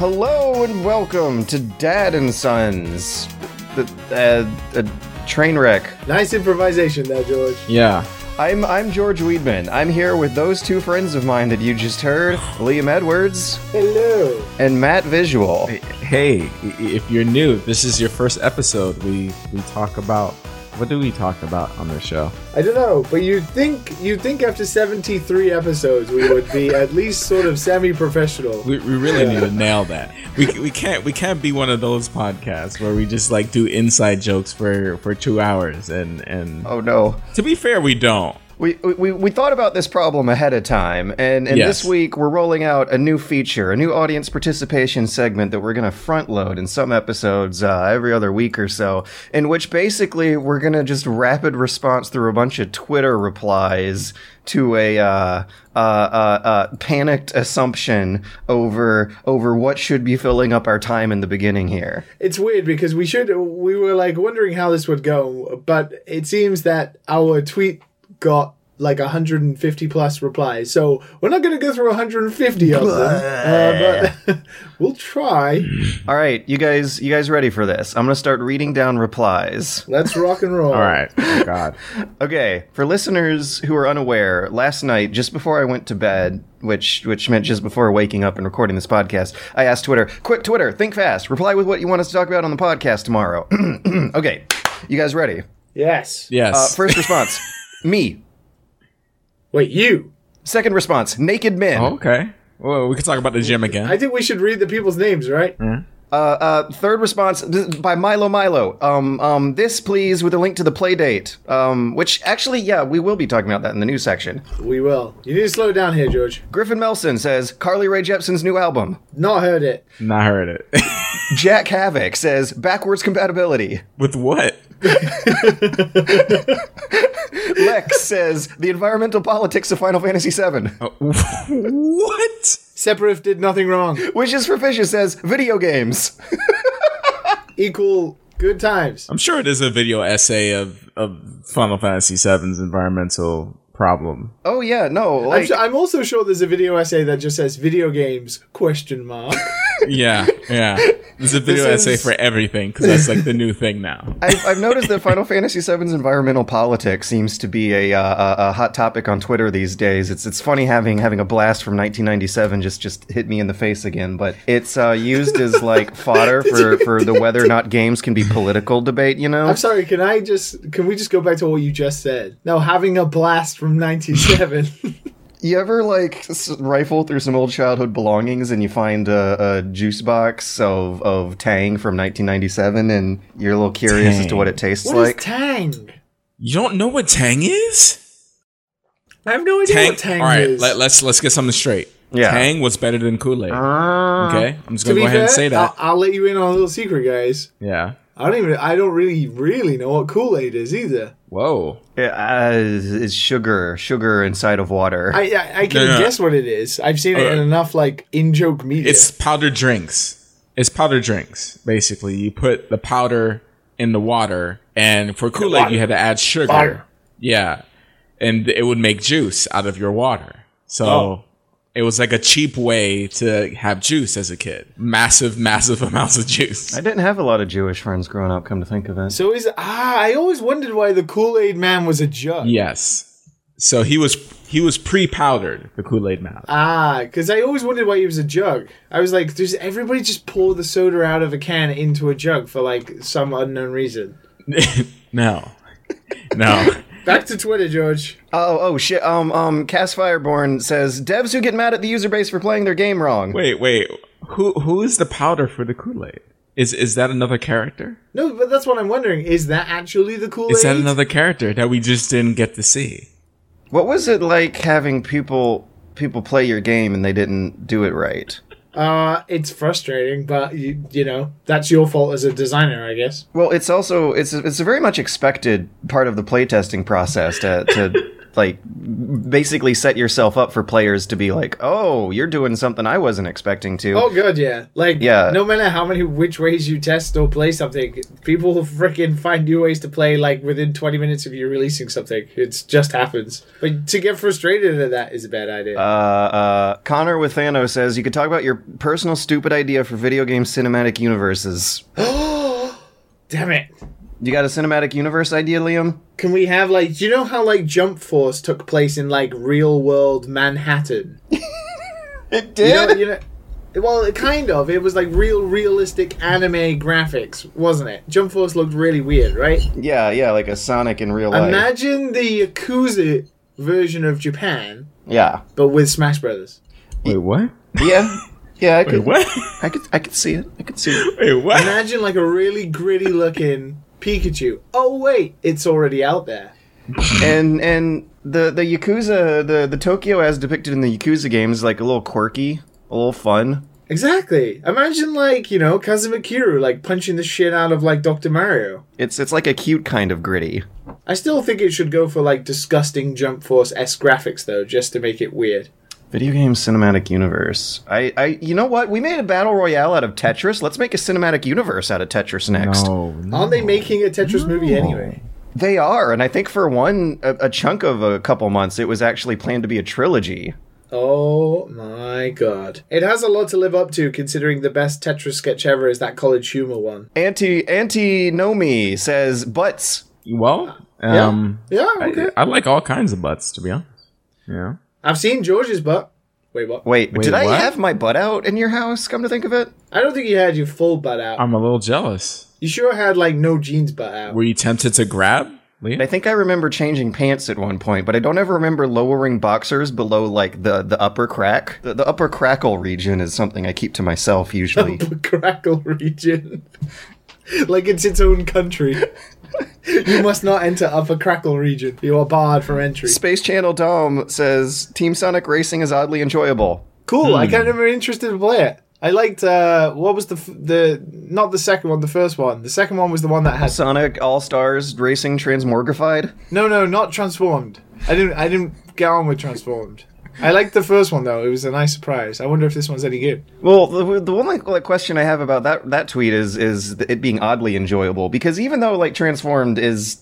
Hello and welcome to Dad and Sons, the uh, a train wreck. Nice improvisation there, George. Yeah. I'm I'm George Weidman. I'm here with those two friends of mine that you just heard, Liam Edwards Hello. and Matt Visual. Hey, if you're new, this is your first episode. We we talk about what do we talk about on this show? I don't know, but you'd think you'd think after 73 episodes we would be at least sort of semi-professional. We, we really Yeah. need to nail that. We, we can't we can't be one of those podcasts where we just like do inside jokes for for two hours and and Oh no. to be fair, we don't. We, we, we thought about this problem ahead of time, and, and Yes. this week we're rolling out a new feature, a new audience participation segment that we're going to front load in some episodes uh, every other week or so, in which basically we're going to just rapid response through a bunch of Twitter replies to a uh, uh, uh, uh, panicked assumption over over what should be filling up our time in the beginning here. It's weird because we should we were like wondering how this would go, but it seems that our tweet got like 150 plus replies. So we're not going to go through 150 of them, uh, but we'll try. All right, you guys, you guys ready for this? I'm going to start reading down replies. Let's rock and roll. All right. Oh, God. Okay, for listeners who are unaware, last night, just before I went to bed, which which meant just before waking up and recording this podcast, I asked Twitter, "Quick, Twitter, think fast. Reply with what you want us to talk about on the podcast tomorrow." okay, you guys ready? Yes. Yes. Uh, first response, me. Wait, you. Second response, naked men. Oh, okay. Well, we can talk about the gym again. I think we should read the people's names, right? Uh, uh, third response by Milo Milo. Um, um, this please with a link to the Playdate. Um, which actually, yeah, we will be talking about that in the news section. We will. You need to slow down here, George. Griffin Melson says Carly Rae Jepsen's new album. Not heard it. Not heard it. Jack Havoc says backwards compatibility. With what? Lex says the environmental politics of Final Fantasy VII. what? Sephiroth did nothing wrong. Wishes for Fishes says video games. Equal good times. I'm sure it is a video essay of, of Final Fantasy VII's environmental problem. Oh yeah, no, I'm, like su- I'm also sure there's a video essay that just says video games question mark. Yeah, yeah. There's a video This essay is- for everything because that's like the new thing now. I've, I've noticed that Final Fantasy VII's environmental politics seems to be a, uh, a, a hot topic on Twitter these days. It's it's funny having having a blast from 1997 just just hit me in the face again, but it's uh, used as like fodder for, for the whether or not games can be political debate. You know, I'm sorry, can I just can we just go back to what you just said? No, having a blast from 97. You ever like s- rifle through some old childhood belongings and you find a, a juice box of, of Tang from 1997 and you're a little curious as to what it tastes What is like? Tang? You don't know what Tang is? I have no idea Tang. what Tang all right, is. let, us let's get something straight. Yeah. Tang was better than Kool Aid. Ah. okay, I'm just gonna be go ahead fair, and say that. I'll, I'll let you in on a little secret, guys. yeah. I don't even I don't really really know what Kool Aid is either. Whoa. Uh, it's sugar, sugar inside of water. I I, I can No, no. guess what it is. I've seen it in enough like in joke media. It's powdered drinks. It's powdered drinks. Basically, you put the powder in the water, and for Kool Aid, you had to add sugar. Water. Yeah, and it would make juice out of your water. So Oh. It was like a cheap way to have juice as a kid. Massive, massive amounts of juice. I didn't have a lot of Jewish friends growing up, come to think of it. so is ah I always wondered why the Kool Aid man was a jug. Yes. So he was he was pre powdered. The Kool Aid man. Ah, because I always wondered why he was a jug. I was like, does everybody just pour the soda out of a can into a jug for like some unknown reason? no, no. Back to Twitter, George. Oh, oh shit. Um, um, Cass Fireborn says devs who get mad at the user base for playing their game wrong. Wait, wait. Who who is the powder for the Kool Aid? Is is that another character? No, but that's what I'm wondering. Is that actually the Kool Aid? Is that another character that we just didn't get to see? What was it like having people people play your game and they didn't do it right? Uh, it's frustrating, but you, you know that's your fault as a designer, I guess. Well, it's also it's a, it's a very much expected part of the playtesting process to to like basically set yourself up for players to be like, "Oh, you're doing something I wasn't expecting to." Oh, good, yeah. Like, Yeah. no matter how many which ways you test or play something, people will freaking find new ways to play. Like within twenty minutes of you releasing something, it just happens. But to get frustrated at that is a bad idea. Uh, uh, Connor with Thanos says you could talk about your personal stupid idea for video game cinematic universes. Oh damn it! You got a cinematic universe idea, Liam? Can we have like, do you know how like Jump Force took place in like real world Manhattan? It You know, you know. Well, it kind of. It was like real, realistic anime graphics, wasn't it? Jump Force looked really weird, right? Yeah, yeah, like a Sonic in real life. Imagine the Yakuza version of Japan, yeah, but with Smash Brothers. Wait, what? yeah, yeah. I Wait, could, what? I could, I could see it. I could see it. Wait, what? Imagine like a really gritty looking Pikachu. Oh wait, it's already out there. and and the the Yakuza, the the Tokyo as depicted in the Yakuza games, is like a little quirky, a little fun. Exactly. Imagine like you know Kazuma Kiryu like punching the shit out of like Dr. Mario. It's it's like a cute kind of gritty. I still think it should go for like disgusting Jump Force s graphics though, just to make it weird. Video game cinematic universe. I, I, you know what? We made a battle royale out of Tetris. Let's make a cinematic universe out of Tetris next. No, no. Aren't they making a Tetris movie anyway? They are, and I think for one, a, a chunk of a couple months, it was actually planned to be a trilogy. Oh my god. It has a lot to live up to considering the best Tetris sketch ever is that college humor one. Anti Anti Nomi says butts. Well, Yeah. um, Yeah, okay. I, I like all kinds of butts, to be honest. Yeah. I've seen George's butt. Wait, what? Wait, Wait, did I what? have my butt out in your house? Come to think of it, I don't think you had your full butt out. I'm a little jealous. you sure had like no jeans butt out. Were you tempted to grab? I think I remember changing pants at one point, but I don't ever remember lowering boxers below like the the upper crack. The, the upper crackle region is something I keep to myself usually. Crackle region. like it's its own country. You must not enter Upper Crackle region. You are barred from entry. Space Channel Dome says Team Sonic Racing is oddly enjoyable. Cool. I kind of am interested to play it. I liked uh what was the f- the not the second one, the first one. The second one was the one that had Sonic All Stars Racing Transmorgified. no, no, not transformed. I didn't I didn't get on with transformed. I liked the first one though. It was a nice surprise. I wonder if this one's any good. Well, the, the one like, question I have about that that tweet is is it being oddly enjoyable because even though like Transformed is,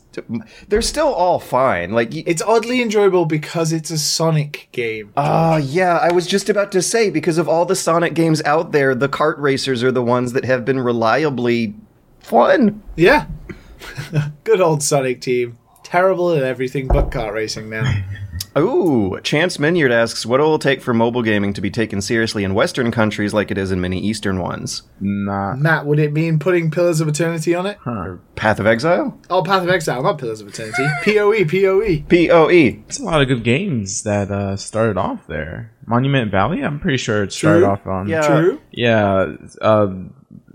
they're still all fine. Like, y- It's oddly enjoyable because it's a Sonic game. ah, yeah, I was just about to say because of all the Sonic games out there, the kart racers are the ones that have been reliably fun. Yeah. Good old Sonic team. Terrible at everything but kart racing now. Ooh, Chance Minyard asks, what will it take for mobile gaming to be taken seriously in Western countries like it is in many Eastern ones? Nah. Matt, would it mean putting Pillars of Eternity on it? Path of Exile, Oh, Path of Exile, not Pillars of Eternity. PoE, PoE. P O E. It's a lot of good games that uh, started off there. Monument Valley, I'm pretty sure it started True. off on. Yeah. True. Yeah. Uh,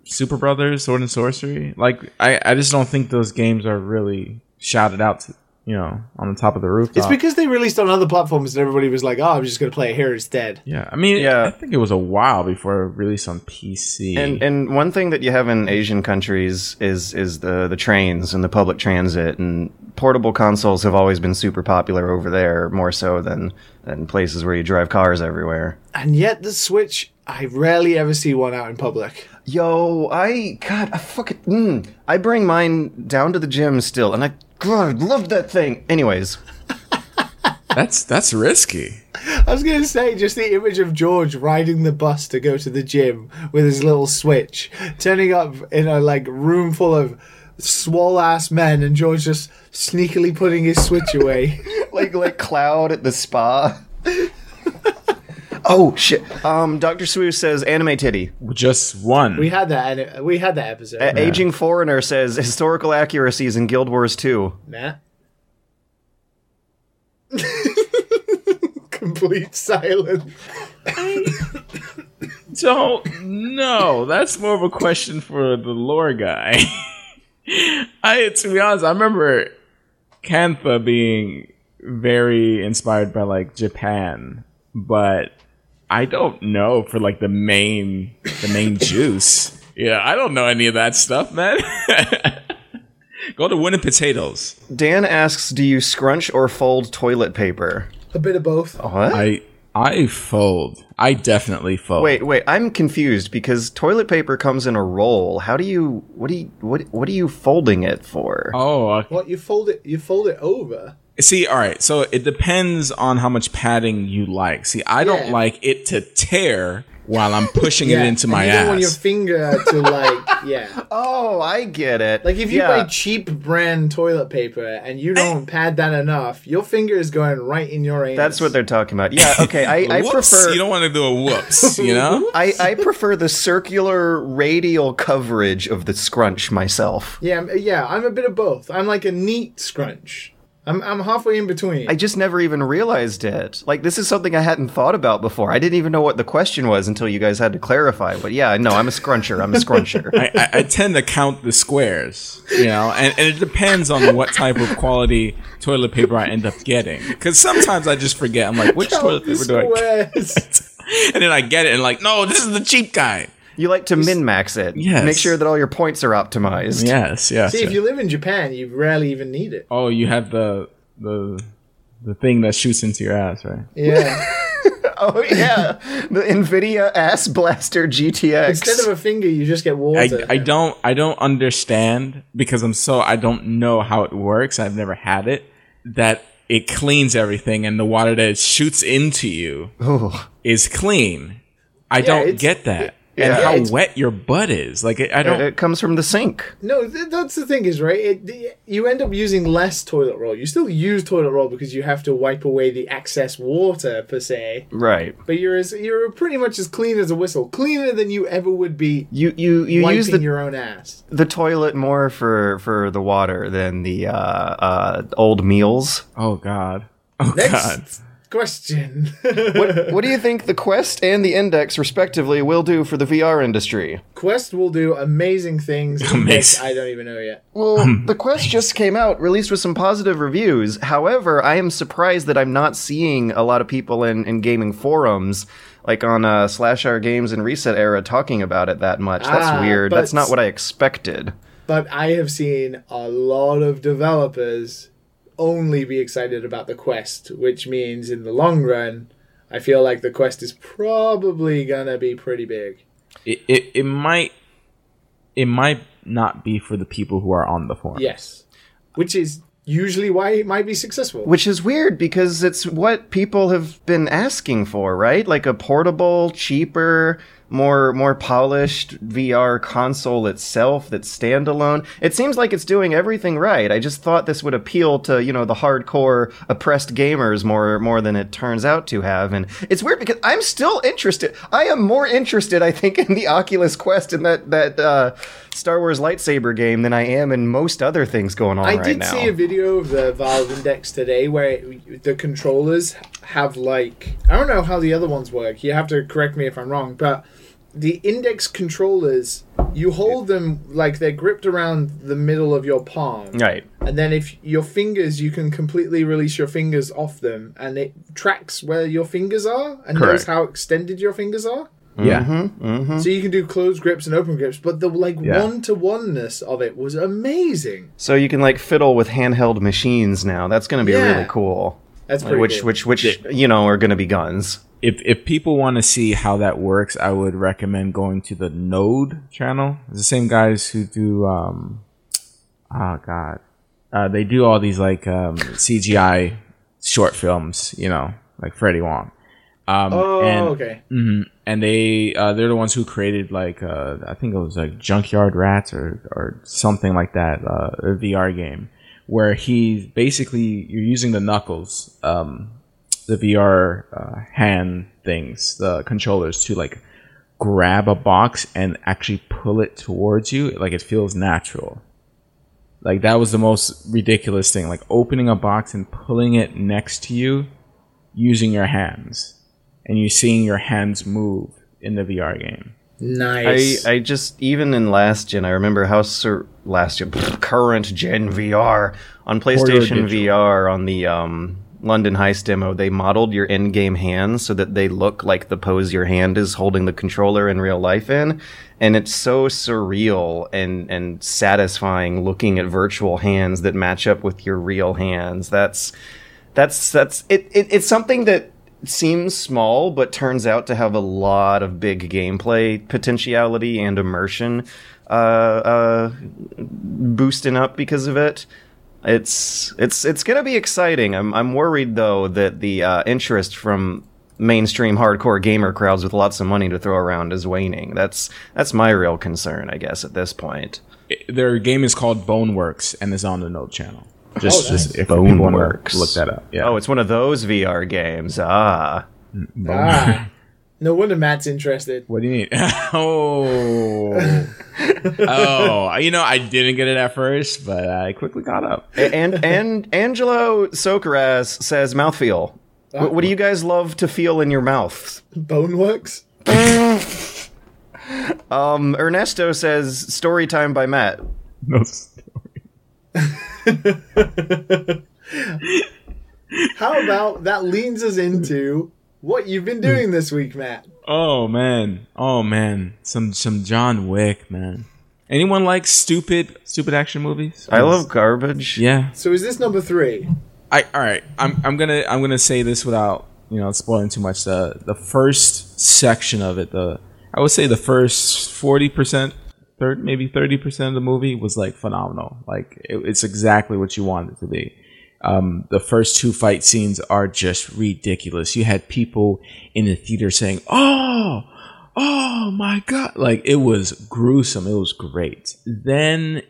Superbrothers, Sword and Sworcery. Like, I, I just don't think those games are really shouted out to, you know, on the top of the rooftop. It's because they released on other platforms and everybody was like, oh, I'm just going to play it here instead. Yeah, I mean, Yeah. I think it was a while before it released on PC. And and one thing that you have in Asian countries is is the the trains and the public transit and portable consoles have always been super popular over there more so than than places where you drive cars everywhere. And yet the Switch, I rarely ever see one out in public. Yo, I God, I fucking mm, I bring mine down to the gym still, and I God, love that thing. Anyways, that's that's risky. I was going to say, just the image of George riding the bus to go to the gym with his little Switch, turning up in a like room full of swole ass men, and George just sneakily putting his Switch away. like like Cloud at the spa. Oh shit. Um, Doctor Swoo says anime titty. Just one. we had that. We had that episode. A- Aging foreigner says historical accuracies in Guild Wars 2. Matt. Complete silence. don't know. That's more of a question for the lore guy. I to be honest, I remember Cantha being very inspired by like Japan, but I don't know for like the main the main juice. Yeah, I don't know any of that stuff, man. Go to winning potatoes. Dan asks, "Do you scrunch or fold toilet paper?" A bit of both. What? I I fold. I definitely fold. Wait, wait. I'm confused because toilet paper comes in a roll. How do you? What do you? What? What are you folding it for? Oh, uh, What you fold it? You fold it over. See, all right. So it depends on how much padding you like. See, I don't like it to tear while I'm pushing it into and my you don't want your finger to like, yeah. Oh, I get it. Like if you yeah. buy cheap brand toilet paper and you don't pad that enough, your finger is going right in your anus. That's what they're talking about. Yeah. Okay. I, I whoops. prefer. You don't want to do a whoops. You know. I, I prefer the circular radial coverage of the scrunch myself. Yeah, yeah. I'm a bit of both. I'm like a neat scrunch. I'm I'm halfway in between. I just never even realized it. Like this is something I hadn't thought about before. I didn't even know what the question was until you guys had to clarify. But yeah, no, I'm a scruncher. I'm a scruncher. I, I, I tend to count the squares, you know, and, and it depends on what type of quality toilet paper I end up getting. Because sometimes I just forget. I'm like, which toilet paper do I? Squares. And then I get it, and like, no, this is the cheap guy. You like to min max it. Yes. Make sure that all your points are optimized. Yes, yes. See, if yes. you live in Japan, you rarely even need it. oh, you have the the the thing that shoots into your ass, right? Yeah. Oh yeah. the Nvidia Ass Blaster GTX. Instead of a finger, you just get water. I, I don't I don't understand because I'm so I don't know how it works. I've never had it. That it cleans everything and the water that it shoots into you Ooh. is clean. I don't get that. Yeah, and how it's- wet your butt is. Like I don't It comes from the sink. No, th- that's the thing is right. It, the- you end up using less toilet roll. You still use toilet roll because you have to wipe away the excess water per se. Right. But you're as you're pretty much as clean as a whistle, cleaner than you ever would be You you you wiping use the your own ass. the toilet more for for the water than the uh, uh, old meals. Oh god. Oh Next god. Question. What, what do you think the Quest and the Index, respectively, will do for the VR industry? Quest will do amazing things. in Amazing. I don't even know yet. Well, the Quest just came out, released with some positive reviews. However, I am surprised that I'm not seeing a lot of people in, in gaming forums, like on uh, Slash Our Games and ResetEra, talking about it that much. That's Ah, weird. That's not what I expected. But I have seen a lot of developers only be excited about the quest, which means in the long run, I feel like the quest is probably gonna be pretty big. It, it it might it might not be for the people who are on the forum. Yes. Which is usually why it might be successful. Which is weird because it's what people have been asking for, right? Like a portable, cheaper, more more polished VR console itself that's standalone. It seems like it's doing everything right. I just thought this would appeal to, you know, the hardcore oppressed gamers more more than it turns out to have. And it's weird because I'm still interested. I am more interested, I think, in the Oculus Quest and that that uh, Star Wars lightsaber game than I am in most other things going on I right did now. see a video of the Valve Index today where it, the controllers have like I don't know how the other ones work. You have to correct me if I'm wrong, but the Index controllers you hold them like they're gripped around the middle of your palm. right. And then if your fingers, you can completely release your fingers off them, and it tracks where your fingers are and knows how extended your fingers are. Yeah. Mm-hmm. So you can do closed grips and open grips, but the like Yeah. one to oneness of it was amazing. So you can like fiddle with handheld machines now. That's going to be Yeah. really cool. That's Like, pretty which cool. which which you know are going to be guns. If if people want to see how that works, I would recommend going to the Node channel. It's the same guys who do um oh god. Uh, they do all these like um, CGI short films, you know, like Freddie Wong. Um, Oh, and, okay. mhm. and they uh, they're the ones who created like uh, I think it was like Junkyard Rats or or something like that, uh, a VR game where he basically you're using the knuckles, um, the VR uh, hand things, the controllers to like grab a box and actually pull it towards you, like it feels natural. Like that was the most ridiculous thing, like opening a box and pulling it next to you using your hands and you seeing your hands move in the VR game. Nice. I I just even in last gen, I remember how Sir last gen, current gen VR on PlayStation VR on the um London Heist demo, they modeled your in-game hands so that they look like the pose your hand is holding the controller in real life in, and it's so surreal and and satisfying looking at virtual hands that match up with your real hands. That's that's that's it, it it's something that seems small but turns out to have a lot of big gameplay potentiality and immersion uh, uh, boosting up because of it. It's it's it's gonna be exciting. I'm I'm worried though that the uh, interest from mainstream hardcore gamer crowds with lots of money to throw around is waning. That's that's my real concern, I guess, at this point. Their game is called Boneworks and is on the Node channel. Just, Oh, just nice. if people want Boneworks. to look that up. Yeah. Oh, it's one of those VR games. Ah. Ah, no wonder Matt's interested. What do you mean? oh, oh, you know, I didn't get it at first, but I quickly got up. and and Angelo Socaras says mouthfeel. What, what do you guys love to feel in your mouth? Boneworks. Um, Ernesto says story time by Matt. No story. How about that leans us into what you've been doing this week, Matt? Oh man, oh man, some some John Wick, man. Anyone like stupid stupid action movies? I love garbage. Yeah, So is this number three? I all right. I'm I'm gonna I'm gonna say this without you know spoiling too much. The the first section of it, the I would say the first forty percent, third maybe thirty percent of the movie was like phenomenal. Like it, it's exactly what you wanted it to be. Um, the first two fight scenes are just ridiculous. You had people in the theater saying, "Oh, oh my god!" Like it was gruesome. It was great. Then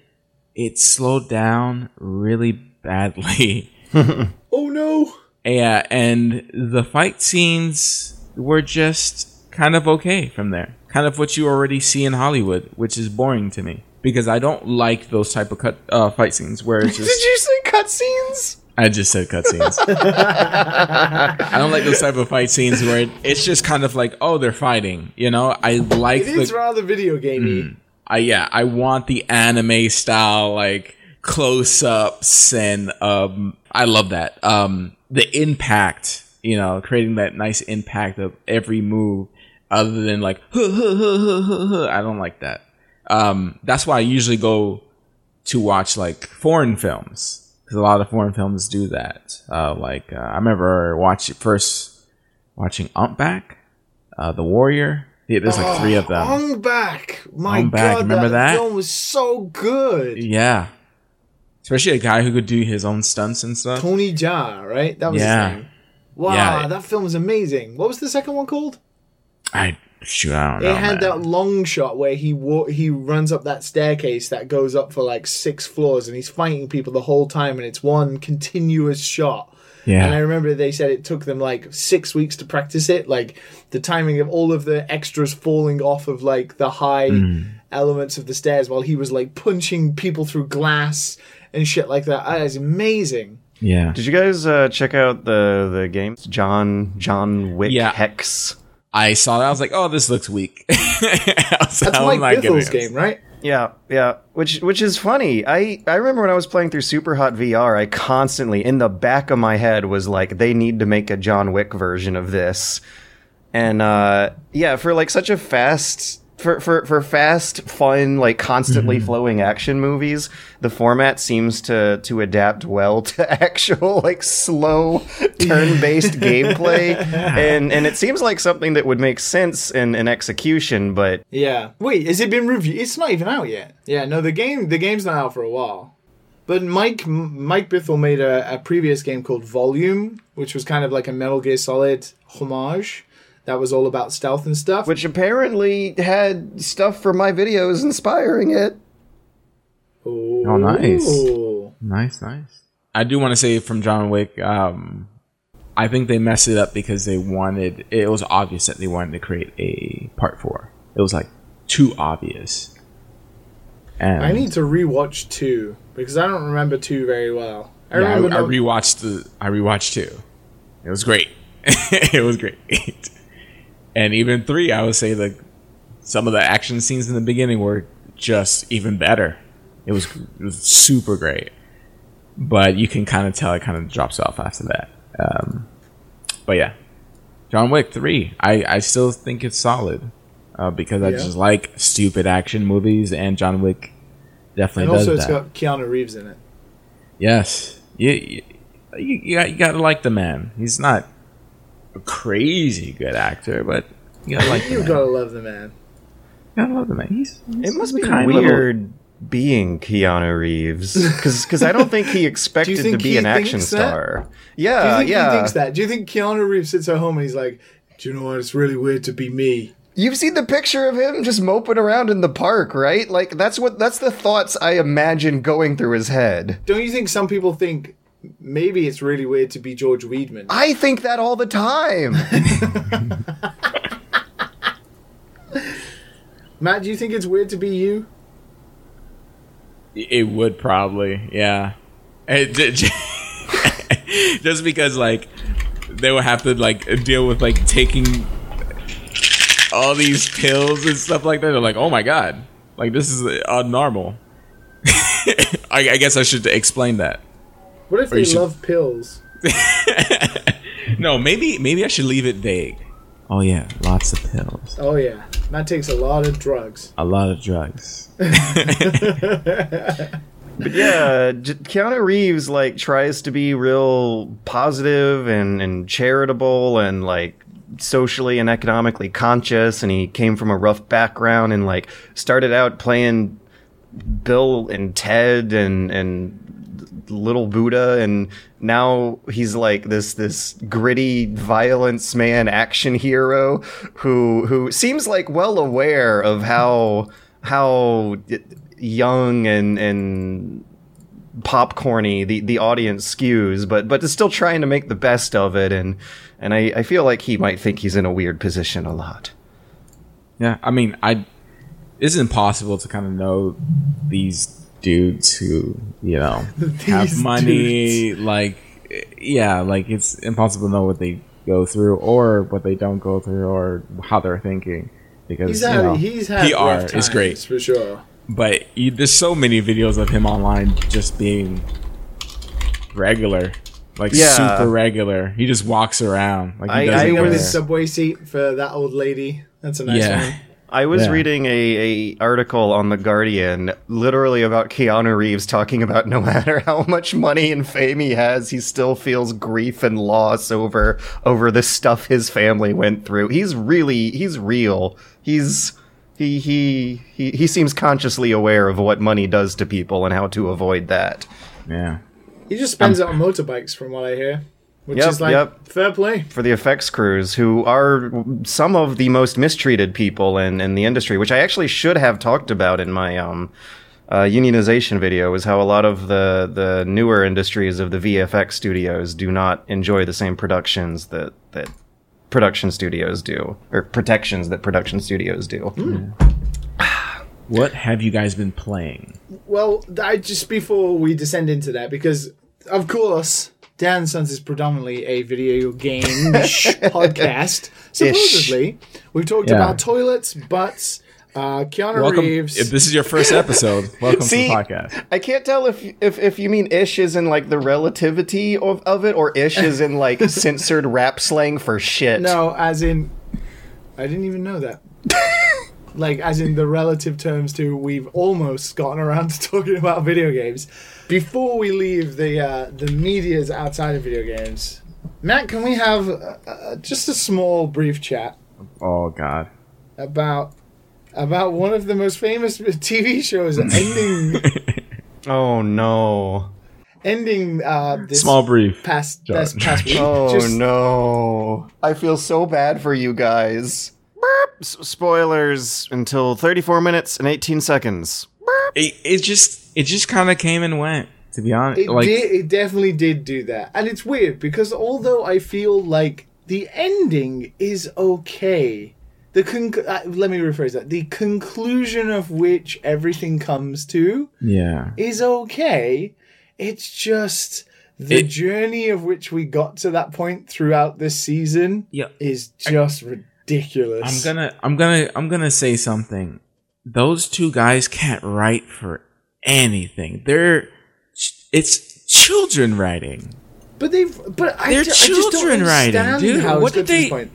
it slowed down really badly. Oh no! Yeah, and the fight scenes were just kind of okay from there. Kind of what you already see in Hollywood, which is boring to me because I don't like those type of cut uh, fight scenes where it's Did just. you say cutscenes? I just said cutscenes. I don't like those type of fight scenes where it, it's just kind of like, oh, they're fighting. You know, I like It is the. rather video gamey. I yeah, I want the anime style like close ups and um I love that. Um the impact, you know, creating that nice impact of every move other than like huh, huh, huh. I don't like that. Um that's why I usually go to watch like foreign films because a lot of foreign films do that. Uh like uh, I remember watching first watching Ong-Bak, uh The Warrior. Yeah, there's like three of them. Ong-Bak, my Ong-Bak, god, remember that, that? film was so good. Yeah. Especially a guy who could do his own stunts and stuff. Tony Jaa, right? That was Yeah. his name. Wow, Yeah. that film was amazing. What was the second one called? I shoot, I don't know. It had man. that long shot where he wa- he runs up that staircase that goes up for like six floors, and he's fighting people the whole time, and it's one continuous shot. Yeah. And I remember they said it took them like six weeks to practice it. Like the timing of all of the extras falling off of like the high Hmm. elements of the stairs while he was like punching people through glass and shit like that. That is amazing. Yeah. Did you guys uh, check out the the game John John Wick Yeah. Hex? I saw that. I was like, oh, this looks weak. That's That's Mike Bithell's game, right? Yeah, yeah. Which which is funny. I I remember when I was playing through Superhot VR, I constantly in the back of my head was like, they need to make a John Wick version of this. And uh yeah, for like such a fast for, for, for fast, fun, like constantly mm-hmm. flowing action movies, the format seems to to adapt well to actual like slow turn-based gameplay, and and it seems like something that would make sense in, in execution. But Yeah. Wait, has it been reviewed? It's not even out yet. Yeah, no, the game the game's not out for a while. But Mike Mike Bithell made a, a previous game called Volume, which was kind of like a Metal Gear Solid homage. That was all about stealth and stuff. which apparently had stuff from my videos inspiring it. oh, nice. Nice, nice. I do want to say from John Wick, um, I think they messed it up because they wanted. It was obvious that they wanted to create a part four. It was like too obvious. And I need to rewatch two because I don't remember two very well. I yeah, I, I rewatched the. I rewatched two. It was great. it was great. and even three, I would say like some of the action scenes in the beginning were just even better. It was, it was super great. But you can kind of tell it kind of drops off after that. Um, but yeah, John Wick three. I I still think it's solid uh, because I Yeah. just like stupid action movies, and John Wick definitely And also, it's that. got Keanu Reeves in it. yes, you you, you, you got- you gotta like the man. He's not crazy good actor, but you gotta like You've got to love the man. You gotta love the man. He's, It must be kind little- weird being Keanu Reeves because I don't think he expected to be an action thinks that? star. Do you Yeah, think yeah. he thinks that? Do you think Keanu Reeves sits at home and he's like, "Do you know what? It's really weird to be me." You've seen the picture of him just moping around in the park, right? Like that's what that's the thoughts I imagine going through his head. Don't you think some people think maybe it's really weird to be George Weidman. I think that all the time. Matt, do you think it's weird to be you? It would probably, yeah. It, just because, like, they would have to like deal with like taking all these pills and stuff like that. They're like, oh my god, like this is uh, normal. I, I guess I should explain that. What if Or you they should- love pills? No, maybe maybe I should leave it vague. Oh yeah, lots of pills, Oh yeah, Matt takes a lot of drugs. a lot of drugs. But yeah, Keanu Reeves like tries to be real positive and and charitable and like socially and economically conscious and he came from a rough background and like started out playing Bill and Ted and and Little Buddha and now he's like this this gritty violence man action hero who who seems like well aware of how how young and and popcorny the the audience skews but but is still trying to make the best of it and and I, I feel like he might think he's in a weird position a lot. Yeah, I mean, I it's impossible to kind of know these dudes who you know have These money. Like, yeah, like it's impossible to know what they go through or what they don't go through or how they're thinking because He's you had know, he's had rough PR is great. for sure. But you, there's so many videos of him online just being regular, like Yeah. super regular. He just walks around like he I- doesn't I Sitting his subway seat for that old lady. That's a nice Yeah. one. I was Yeah. reading a, a article on the Guardian, literally about Keanu Reeves talking about no matter how much money and fame he has, he still feels grief and loss over over the stuff his family went through. He's really he's real. He's he he he he seems consciously aware of what money does to people and how to avoid that. Yeah. He just spends um, it on motorbikes, from what I hear, which Yep, is like yep. fair play. for the effects crews who are some of the most mistreated people in, in the industry, which I actually should have talked about in my um, uh, unionization video, is how a lot of the, the newer industries of the VFX studios do not enjoy the same productions that, that production studios do, or protections that production studios do. What have you guys been playing? Well, I just before we descend into that, because of course, Dan Sons is predominantly a video game podcast. Supposedly, we've talked Yeah. about toilets, butts, uh, Keanu Welcome. Reeves. If this is your first episode, welcome See, to the podcast. I can't tell if if if you mean ish is in like the relativity of, of it, or ish is in like censored rap slang for shit. no, as in, I didn't even know that. like, as in the relative terms to we've almost gotten around to talking about video games. Before we leave the uh, the media's outside of video games, Matt, can we have uh, uh, just a small, brief chat Oh God. about about one of the most famous TV shows ending Oh no. ending uh, this Small brief. past John. this past week? Oh Just- no. I feel so bad for you guys. Burp. Spoilers until 34 minutes and 18 seconds. It, it just it just kind of came and went. To be honest, It like did. It definitely did do that, and it's weird because although I feel like the ending is okay, the conc- uh, let me rephrase that: the conclusion of which everything comes to yeah, is okay. It's just the It- journey of which we got to that point throughout this season yeah. is just ridiculous. I'm gonna I'm gonna I'm gonna say something. Those two guys can't write for anything. They're it's children writing. But they've, but I, They're ju- I just don't children writing, understand dude. how What did this they- point.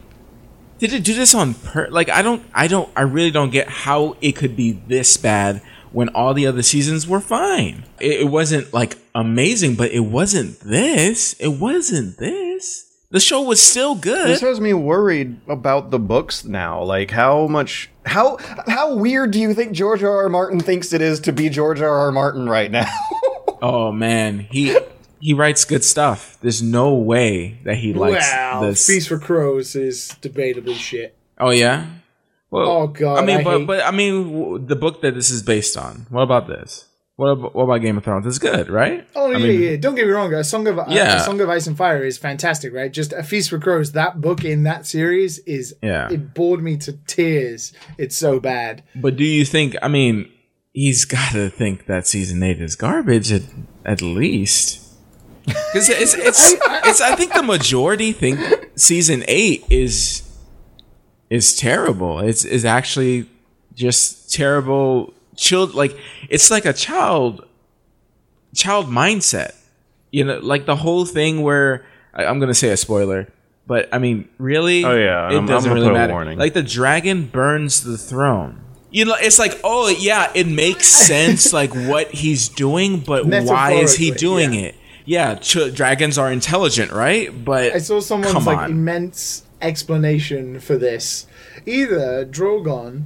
Did it do this on per? Like I don't, I don't, I really don't get how it could be this bad when all the other seasons were fine. It, it wasn't like amazing, but it wasn't this. It wasn't this. The show was still good. This has me worried about the books now. Like how much how how weird do you think George R. R. Martin thinks it is to be George R. R. Martin right now? oh man, he he writes good stuff. There's no way that he likes Well, this. Feast for Crows is debatably shit. Oh yeah. Well, Oh, God, I mean, I but hate- but I mean, w- the book that this is based on. What about this? What about, what about Game of Thrones? It's good, right? Oh I yeah, mean, yeah. Don't get me wrong. A Song of Yeah. a Song of Ice and Fire is fantastic, right? Just a Feast for Crows. That book in that series is Yeah. It bored me to tears. It's so bad. But do you think? I mean, he's got to think that season eight is garbage at at least. Because it's it's it's. I think the majority think season eight is is terrible. It's is actually just terrible. Child like it's like a child child mindset. You know, like the whole thing where I, I'm gonna say a spoiler, but I mean, really, Oh, yeah, it I'm- I'm doesn't gonna really put a matter. warning. Like the dragon burns the throne. You know, it's like, oh yeah, it makes sense, like what he's doing, but why is he doing yeah. it? Yeah, ch- dragons are intelligent, right? But I saw someone's come like on. immense explanation for this. Either Drogon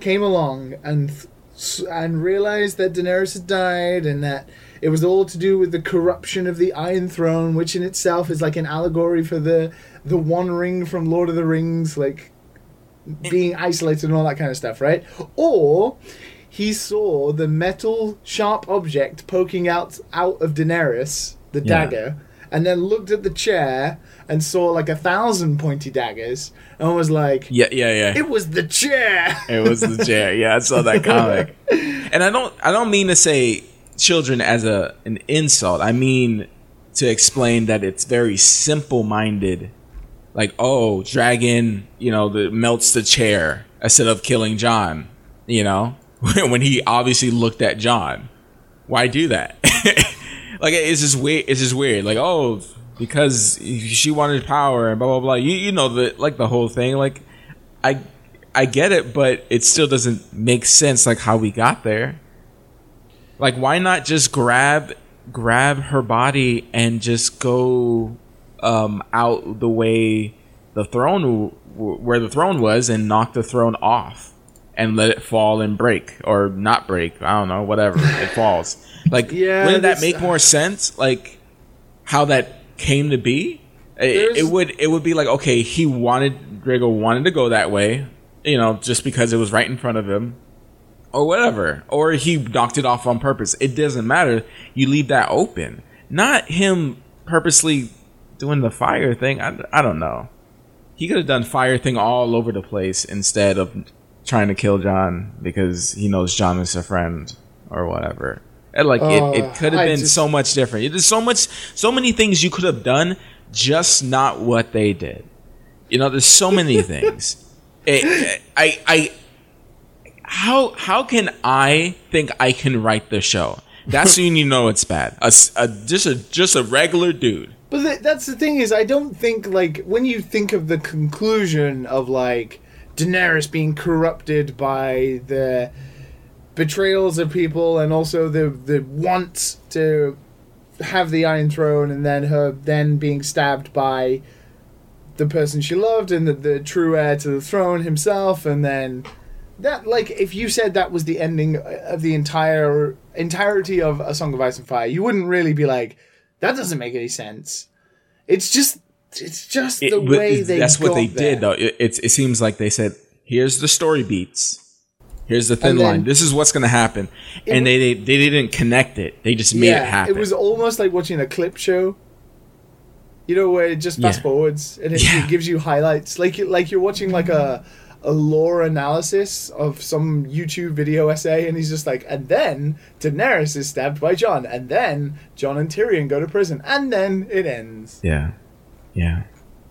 came along and th- s- and realized that Daenerys had died and that it was all to do with the corruption of the Iron Throne, which in itself is like an allegory for the the One Ring from Lord of the Rings, like being isolated and all that kind of stuff, right? Or he saw the metal sharp object poking out out of Daenerys, the Yeah. dagger, and then looked at the chair and saw like a thousand pointy daggers and was like, yeah, yeah, yeah. "It was the chair." It was the chair. Yeah, I saw that comic. And I don't I don't mean to say children as a an insult. I mean to explain that it's very simple minded. Like, oh, dragon, you know, the melts the chair instead of killing Jon, you know? when he obviously looked at Jon. Why do that? like it's just weird it's just weird. Like, oh, because she wanted power and blah blah blah. You you know the like the whole thing. Like I I get it, but it still doesn't make sense like how we got there. Like why not just grab grab her body and just go um out the way the throne w- where the throne was and knock the throne off and let it fall and break or not break. I don't know, whatever. it falls. Like Yeah, wouldn't that make more sense? Like how that came to be? It, it would it would be like okay, he wanted Drogon wanted to go that way, you know, just because it was right in front of him, or whatever, or he knocked it off on purpose. It doesn't matter. You leave that open, not him purposely doing the fire thing. I, I don't know. He could have done fire thing all over the place instead of trying to kill Jon because he knows Jon is a friend or whatever. And like it, Uh, it could have been just- so much different. There's so much, so many things you could have done, just not what they did. You know, there's so many things. It, I, I, how how can I think I can write the show? That's when you know it's bad. A, a- just a just a regular dude. But th- that's the thing is, I don't think like when you think of the conclusion of like Daenerys being corrupted by the betrayals of people and also the the want to have the Iron Throne and then her then being stabbed by the person she loved and the, the true heir to the throne himself and then that like if you said that was the ending of the entire entirety of a song of ice and fire you wouldn't really be like that doesn't make any sense it's just it's just the It- way they that's what they there. did though. It, it it seems like they said, "Here's the story beats. Here's the thin then- line. This is what's going to happen," and they, they they didn't connect it. They just made yeah it happen. it was almost like watching a clip show you know where it just fast Yeah. forwards and it, Yeah. it gives you highlights like like you're watching like a a lore analysis of some YouTube video essay, and he's just like, and then Daenerys is stabbed by Jon, and then Jon and Tyrion go to prison, and then it ends. yeah, yeah,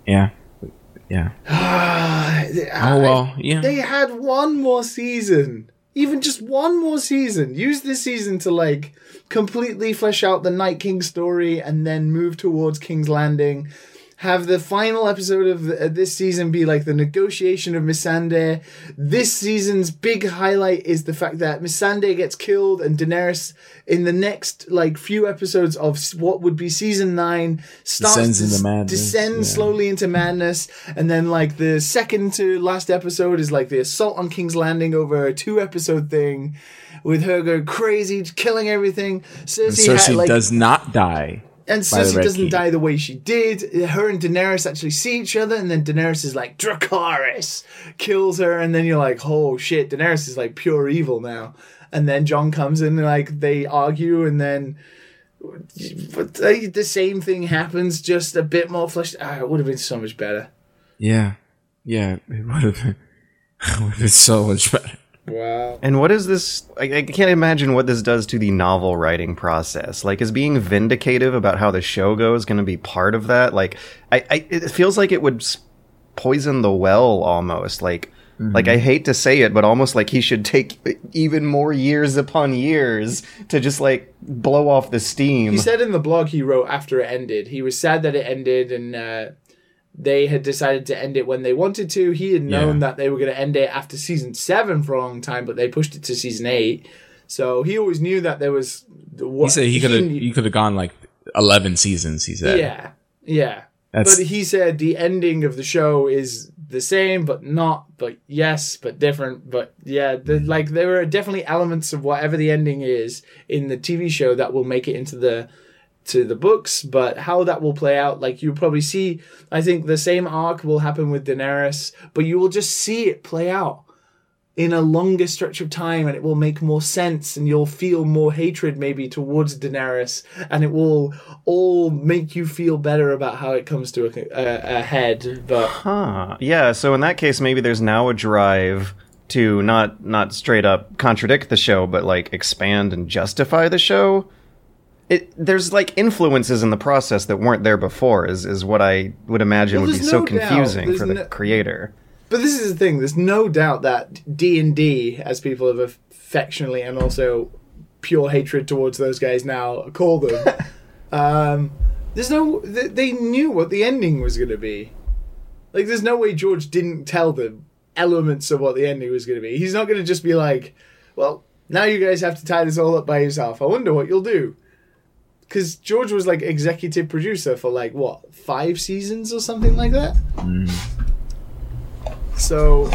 yeah, yeah. Ah, Oh well, yeah. They had one more season even just one more season. Use this season to like completely flesh out the Night King story and then move towards King's Landing. Have the final episode of the, uh, this season be like the negotiation of Missandei. This season's big highlight is the fact that Missandei gets killed and Daenerys in the next like few episodes of what would be season nine starts Descends to descends yeah. slowly into madness, and then like the second to last episode is like the assault on King's Landing over a two episode thing, with her going crazy, killing everything. Cersei, Cersei had, like, does not die. And Cersei doesn't die the way she did. Her and Daenerys actually see each other, and then Daenerys is like Dracarys kills her, and then you're like, oh shit, Daenerys is like pure evil now. And then Jon comes in, and like they argue, and then but the same thing happens, just a bit more fleshed. Ah, it would have been so much better. Yeah, yeah, it would have been, it would have been so much better. Wow. And what is this? I, I can't imagine what this does to the novel writing process. Like, is being vindicative about how the show goes going to be part of that? Like, I, I it feels like it would poison the well almost. Like, like I hate to say it, but almost like he should take even more years upon years to just like blow off the steam. He said in the blog he wrote after it ended, he was sad that it ended and uh, they had decided to end it when they wanted to. He had known Yeah. that they were going to end it after season seven for a long time, but they pushed it to season eight. So he always knew that there was. He said he could have he could have gone like eleven seasons. He said, Yeah, yeah. That's- but he said the ending of the show is the same, but not, but yes, but different. But yeah, the, mm. like there are definitely elements of whatever the ending is in the TV show that will make it into the to the books. But how that will play out, like you'll probably see. I think the same arc will happen with Daenerys, but you will just see it play out in a longer stretch of time and it will make more sense and you'll feel more hatred maybe towards Daenerys and it will all make you feel better about how it comes to a, a, a head but Huh. Yeah, so in that case maybe there's now a drive to not not straight up contradict the show but like expand and justify the show. It there's like influences in the process that weren't there before is is what I would imagine Well, would be there's so confusing for the no- creator. but this is the thing there's no doubt that D&D as people have affectionately and also pure hatred towards those guys now call them um there's no they, they knew what the ending was going to be. Like there's no way George didn't tell them elements of what the ending was going to be. He's not going to just be like well now you guys have to tie this all up by yourself. I wonder what you'll do because george was like executive producer for like what five seasons or something like that? Mm. So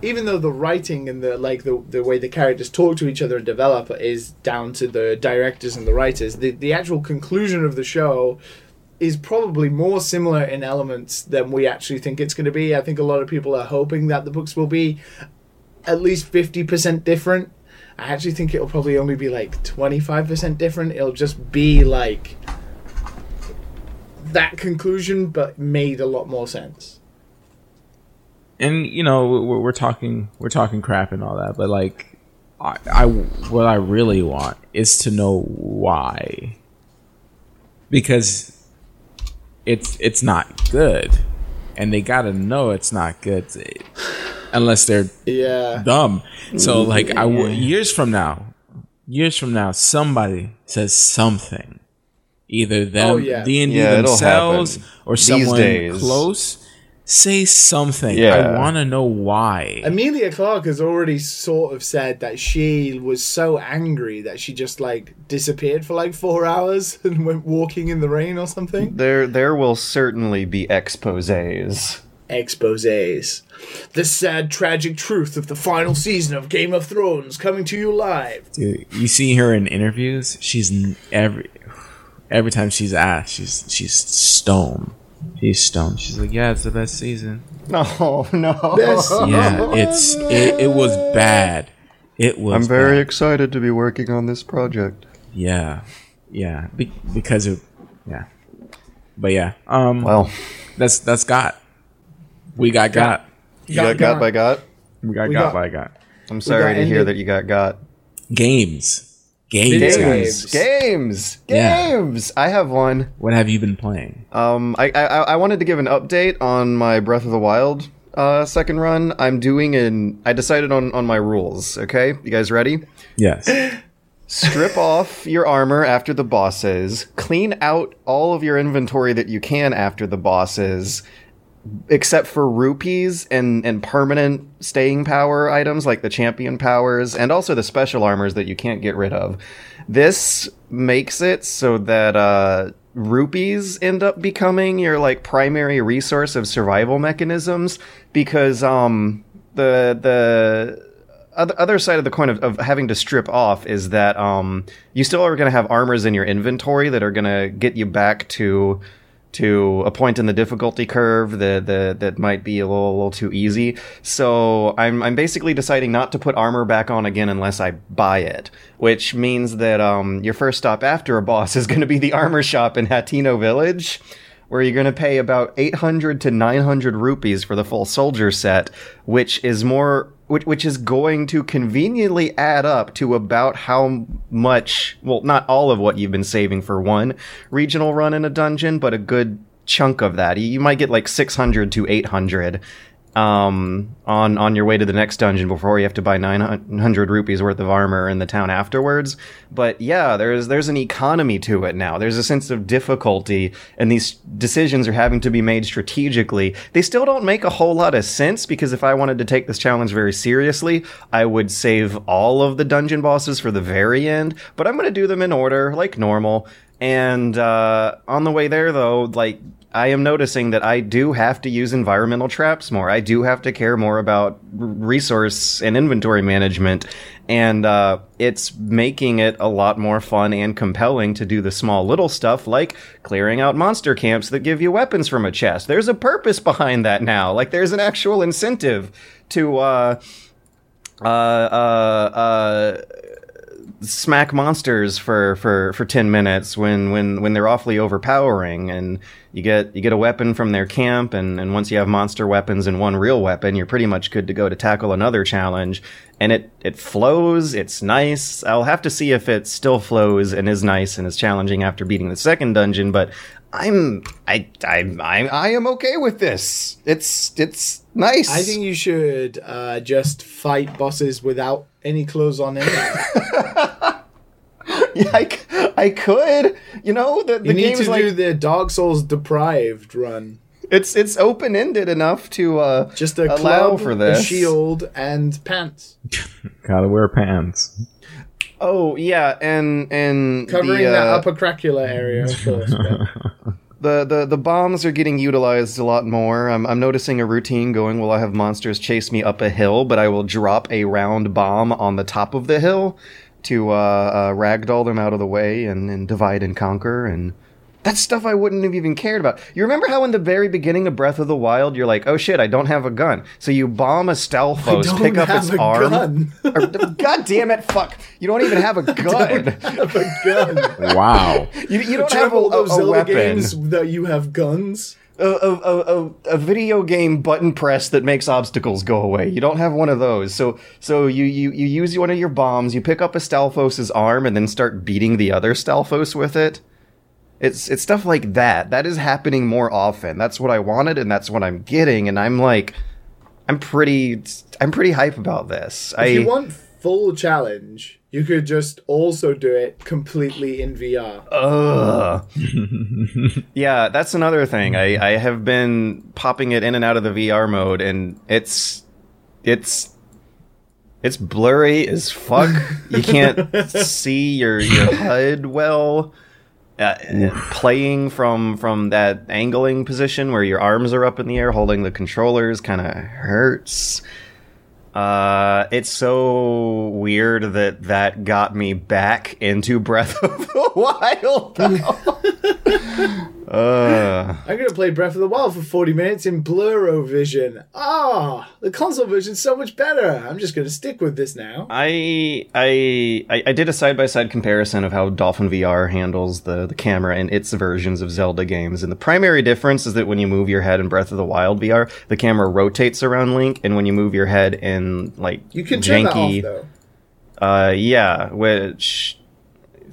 even though the writing and the like the, the way the characters talk to each other and develop is down to the directors and the writers the, the actual conclusion of the show is probably more similar in elements than we actually think it's going to be. I think a lot of people are hoping that the books will be at least 50% different i actually think it'll probably only be like 25% different. It'll just be like that conclusion but made a lot more sense. And you know we're, we're talking we're talking crap and all that, but like I, I what I really want is to know why. Because it's it's not good, and they gotta know it's not good unless they're yeah dumb. So mm-hmm. like I w- years from now, years from now, somebody says something, either them Oh, yeah. D and D Yeah, it'll themselves happen. or These someone days. close. Say something. Yeah. I want to know why. Emilia Clarke has already sort of said that she was so angry that she just like disappeared for like four hours and went walking in the rain or something. There there will certainly be exposés. Exposés. The sad, tragic truth of the final season of Game of Thrones coming to you live. Dude, you see her in interviews. She's n- every every time she's asked, she's she's stone. She's stone. She's like, yeah, it's the best season. No, no. Best- Yeah, it's it, it was bad. It was. I'm very bad. excited to be working on this project. yeah, yeah, be, because of yeah, but yeah. Um, Well, that's that's got. We got got. you got got by got. We got We got got- by got. I'm sorry got to hear that you got got. Games, games, Video guys. games. Games, Yeah. games. I have one. What have you been playing? Um, I, I I wanted to give an update on my Breath of the Wild uh, second run, I'm doing an. I decided on on my rules. Okay, you guys ready? Yes. Strip off your armor after the bosses. Clean out all of your inventory that you can after the bosses, except for rupees and and permanent staying power items like the champion powers and also the special armors that you can't get rid of. This makes it so that uh, rupees end up becoming your like primary resource of survival mechanisms because um the the other, side of the coin of, of having to strip off is that um, you still are going to have armors in your inventory that are going to get you back to to a point in the difficulty curve that that, that might be a little, a little too easy. So I'm I'm basically deciding not to put armor back on again unless I buy it, which means that um, your first stop after a boss is going to be the armor shop in Hateno Village where you're going to pay about 800 to 900 rupees for the full soldier set, which is more which which is going to conveniently add up to about how much, well, not all of what you've been saving for one regional run in a dungeon, but a good chunk of that. You might get like 600 to 800 um, on on your way to the next dungeon before you have to buy 900 rupees worth of armor in the town afterwards. But yeah, there's there's an economy to it now. There's a sense of difficulty, and these decisions are having to be made strategically. They still don't make a whole lot of sense because if I wanted to take this challenge very seriously, I would save all of the dungeon bosses for the very end. But I'm going to do them in order, like normal. And uh, on the way there, though, like I am noticing that I do have to use environmental traps more. I do have to care more about resource and inventory management, and uh, it's making it a lot more fun and compelling to do the small little stuff like clearing out monster camps that give you weapons from a chest. There's a purpose behind that now. Like there's an actual incentive to. Uh, uh, uh, uh, smack monsters for, for, for 10 minutes when, when, when they're awfully overpowering and you get you get a weapon from their camp and, and once you have monster weapons and one real weapon you're pretty much good to go to tackle another challenge. And it it flows it's nice. I'll have to see if it still flows and is nice and is challenging after beating the second dungeon but i'm i i i, I am okay with this. It's it's nice I think you should uh, just fight bosses without any clothes on anyway. yeah, I, c- I could you know the, the you need game's to like do the Dark Souls deprived run. it's it's open-ended enough to uh Just a allow club, for this a shield, and pants. Gotta wear pants. Oh yeah, and and Covering the, uh, that upper cracula area, of course. the, the the bombs are getting utilized a lot more. I'm I'm noticing a routine going. Well, I have monsters chase me up a hill, but I will drop a round bomb on the top of the hill to uh, uh, ragdoll them out of the way and, and divide and conquer. And that's stuff I wouldn't have even cared about. You remember how in the very beginning of Breath of the Wild, you're like, oh shit, I don't have a gun. So you bomb a Stalfos, pick up have its a arm. gun. Or- God damn it, fuck! You don't even have a gun. have a gun. Wow. You, you don't Do you have a, all those a, a Zelda weapon. games that you have guns? a, a, a, a- a video game button press that makes obstacles go away. You don't have one of those. So so you, you, you use one of your bombs, you pick up a Stalfos' arm and then start beating the other Stalfos with it. It's it's stuff like that. That is happening more often. That's what I wanted and that's what I'm getting and I'm like I'm pretty I'm pretty hype about this. I If you want full challenge, you could just also do it completely in VR. Ugh. yeah, that's another thing. I, I have been popping it in and out of the VR mode, and it's it's it's blurry as fuck. you can't see your your HUD well. Uh, playing from from that angling position where your arms are up in the air holding the controllers kind of hurts. Uh, it's so weird that that got me back into Breath of the Wild. uh, I'm gonna play Breath of the Wild for 40 minutes in Bluro Vision. Ah, the console version's so much better. I'm just gonna stick with this now. I, I I did a side by side comparison of how Dolphin VR handles the the camera in its versions of Zelda games, and the primary difference is that when you move your head in Breath of the Wild VR, the camera rotates around Link, and when you move your head in like You can turn janky, that off though. Uh, yeah, which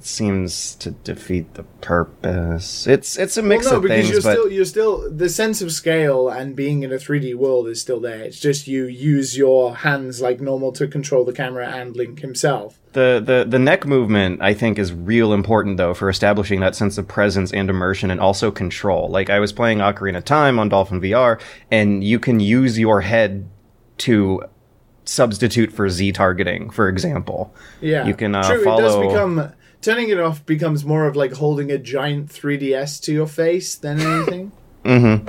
seems to defeat the purpose. It's it's a mix well, no, of because things, you're but still you're still the sense of scale and being in a 3D world is still there. It's just you use your hands like normal to control the camera and Link himself. the, the the neck movement I think is real important though for establishing that sense of presence and immersion and also control. Like I was playing Ocarina of Time on Dolphin VR, and you can use your head to substitute for Z targeting, for example. Yeah, You can, uh, True, it does become turning it off becomes more of like holding a giant 3DS to your face than anything. A-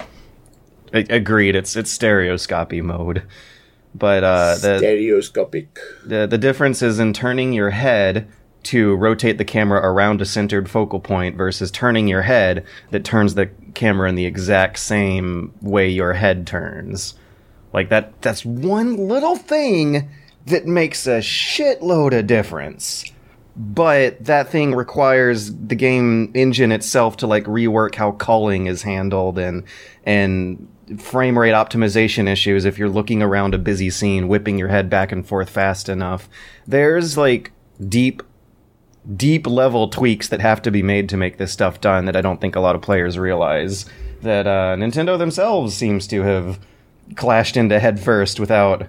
agreed. It's it's stereoscopy mode, but uh, the Stereoscopic. the the difference is in turning your head to rotate the camera around a centered focal point versus turning your head that turns the camera in the exact same way your head turns. Like that that's one little thing that makes a shitload of difference. But that thing requires the game engine itself to like rework how culling is handled and and frame rate optimization issues if you're looking around a busy scene whipping your head back and forth fast enough. There's like deep deep level tweaks that have to be made to make this stuff done that I don't think a lot of players realize that uh, Nintendo themselves seems to have clashed into head first without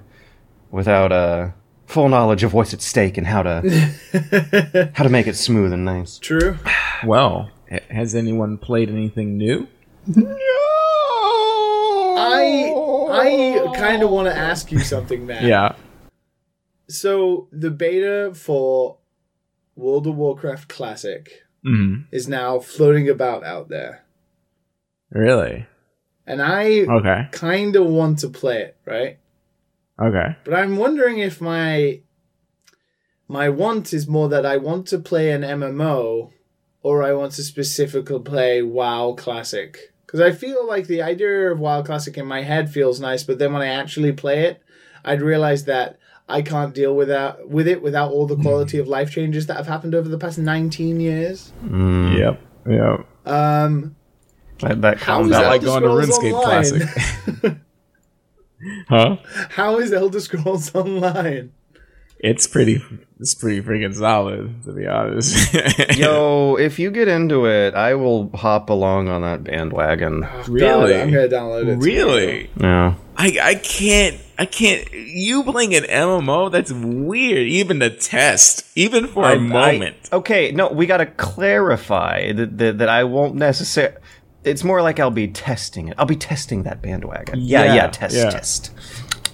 without uh, full knowledge of what's at stake and how to how to make it smooth and nice. True. Well, has anyone played anything new? No. I I kind of want to ask you something, man. Yeah. So the beta for World of Warcraft Classic hmm is now floating about out there, Really? and I Okay. kind of want to play it, right? Okay. But I'm wondering if my my want is more that I want to play an MMO or I want to specifically play WoW Classic. Because I feel like the idea of WoW Classic in my head feels nice, but then when I actually play it, I'd realize that I can't deal with that with it without all the quality of life changes that have happened over the past 19 years. Yep. Yep. Um, That, that how calms is out. Like going to Scrolls RuneScape Online? Classic. huh? how is Elder Scrolls Online? It's pretty. It's pretty freaking solid, to be honest. Yo, if you get into it, I will hop along on that bandwagon. Oh, really? God, I'm gonna download it. really? Yeah. I I can't I can't. You playing an MMO? That's weird. Even the test, even for a I- moment. I- okay, no, we got to clarify that, that that I won't necessarily. It's more like I'll be testing it. I'll be testing that bandwagon. Yeah, yeah, Yeah, test, yeah. test.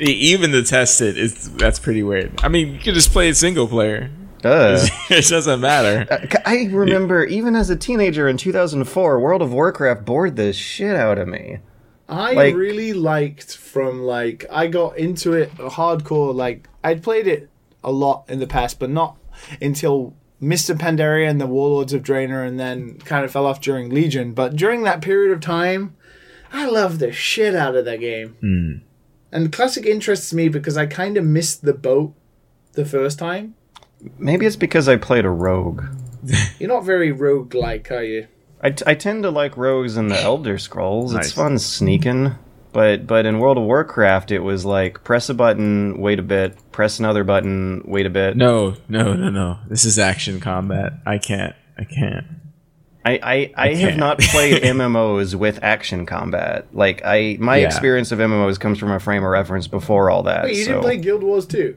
Even the tested is that's pretty weird. I mean, you could just play it single player. Uh, it doesn't matter. I remember even as a teenager in 2004, World of Warcraft bored the shit out of me. I Like- really liked from like I got into it hardcore. Like I'd played it a lot in the past, but not until Mists of Pandaria and the Warlords of Draenor, and then kind of fell off during Legion. But during that period of time, I loved the shit out of that game. Hmm. And classic interests me because I kind of missed the boat the first time. Maybe it's because I played a rogue. You're not very rogue-like, are you? I, t- I tend to like rogues in the Elder Scrolls. Nice. It's fun sneaking. But but in World of Warcraft, it was like press a button, wait a bit, press another button, wait a bit. No, no, no, no. This is action combat. I can't. I can't. I, I, I, have can't. played MMOs with action combat. Like I my Yeah. experience of MMOs comes from a frame of reference before all that. Wait, you so didn't play Guild Wars 2?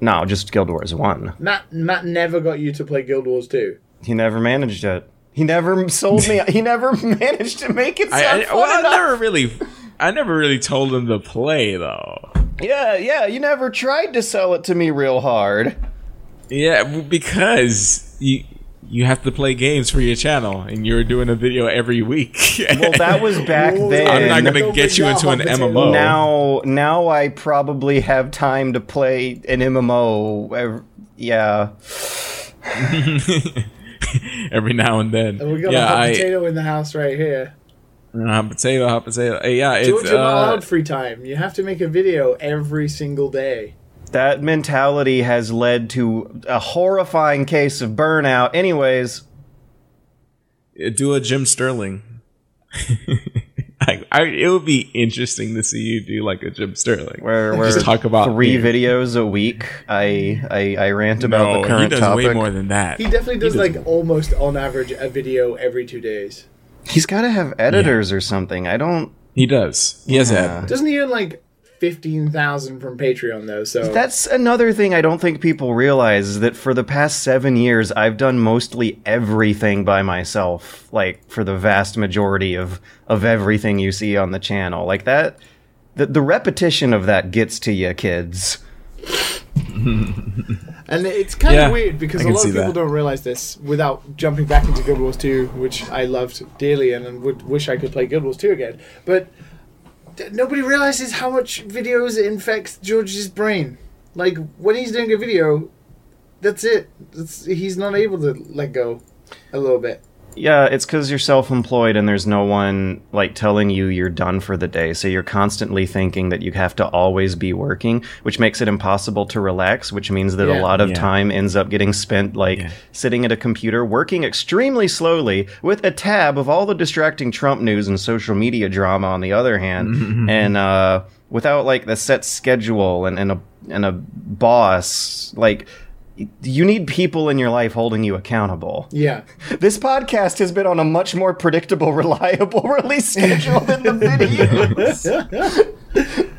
no, just Guild Wars One. Matt, Matt never got you to play Guild Wars 2. He never managed it. He never sold me. he never managed to make it sound I, I, fun well, I never really, I never really told him to play though. Yeah, yeah. You never tried to sell it to me real hard. Yeah, because you you have to play games for your channel, and you're doing a video every week. Well, that was back then. I'm not gonna get you into an MMO. now now I probably have time to play an MMO. ev- Yeah. every now and then. And we got yeah, a hot I, potato in the house right here. Hot potato, hot potato. Hey, yeah, it's George, you're not uh, allowed free time. You have to make a video every single day. That mentality has led to a horrifying case of burnout. Anyways, do a Jim Sterling. I, I, it would be interesting to see you do like a Jim Sterling, Where, where just talk about three beer. videos a week. I I, I rant about No, the current he does topic. way more than that. He definitely does does like almost on average a video every two days. He's got to have editors or something. I don't. He does. He has Yeah. that. Doesn't he earn like fifteen thousand from Patreon though? So That's another thing I don't think people realize is that for the past seven years, I've done mostly everything by myself. Like for the vast majority of of everything you see on the channel, like that. The, the repetition of that gets to you, kids. And it's kind Yeah, of weird because I a can lot of people that. don't realize this without jumping back into Guild Wars 2, which I loved dearly and would wish I could play Guild Wars 2 again. But nobody realizes how much videos infects George's brain. Like, when he's doing a video, that's it. That's, he's not able to let go a little bit. Yeah, it's because you're self-employed and there's no one like telling you you're done for the day. So you're constantly thinking that you have to always be working, which makes it impossible to relax. Which means that a lot of Yeah. time ends up getting spent like Yeah. sitting at a computer, working extremely slowly with a tab of all the distracting Trump news and social media drama on the other hand, and uh, without like the set schedule and, and a and a boss like. You need people in your life holding you accountable. Yeah. This podcast has been on a much more predictable, reliable release schedule than the videos.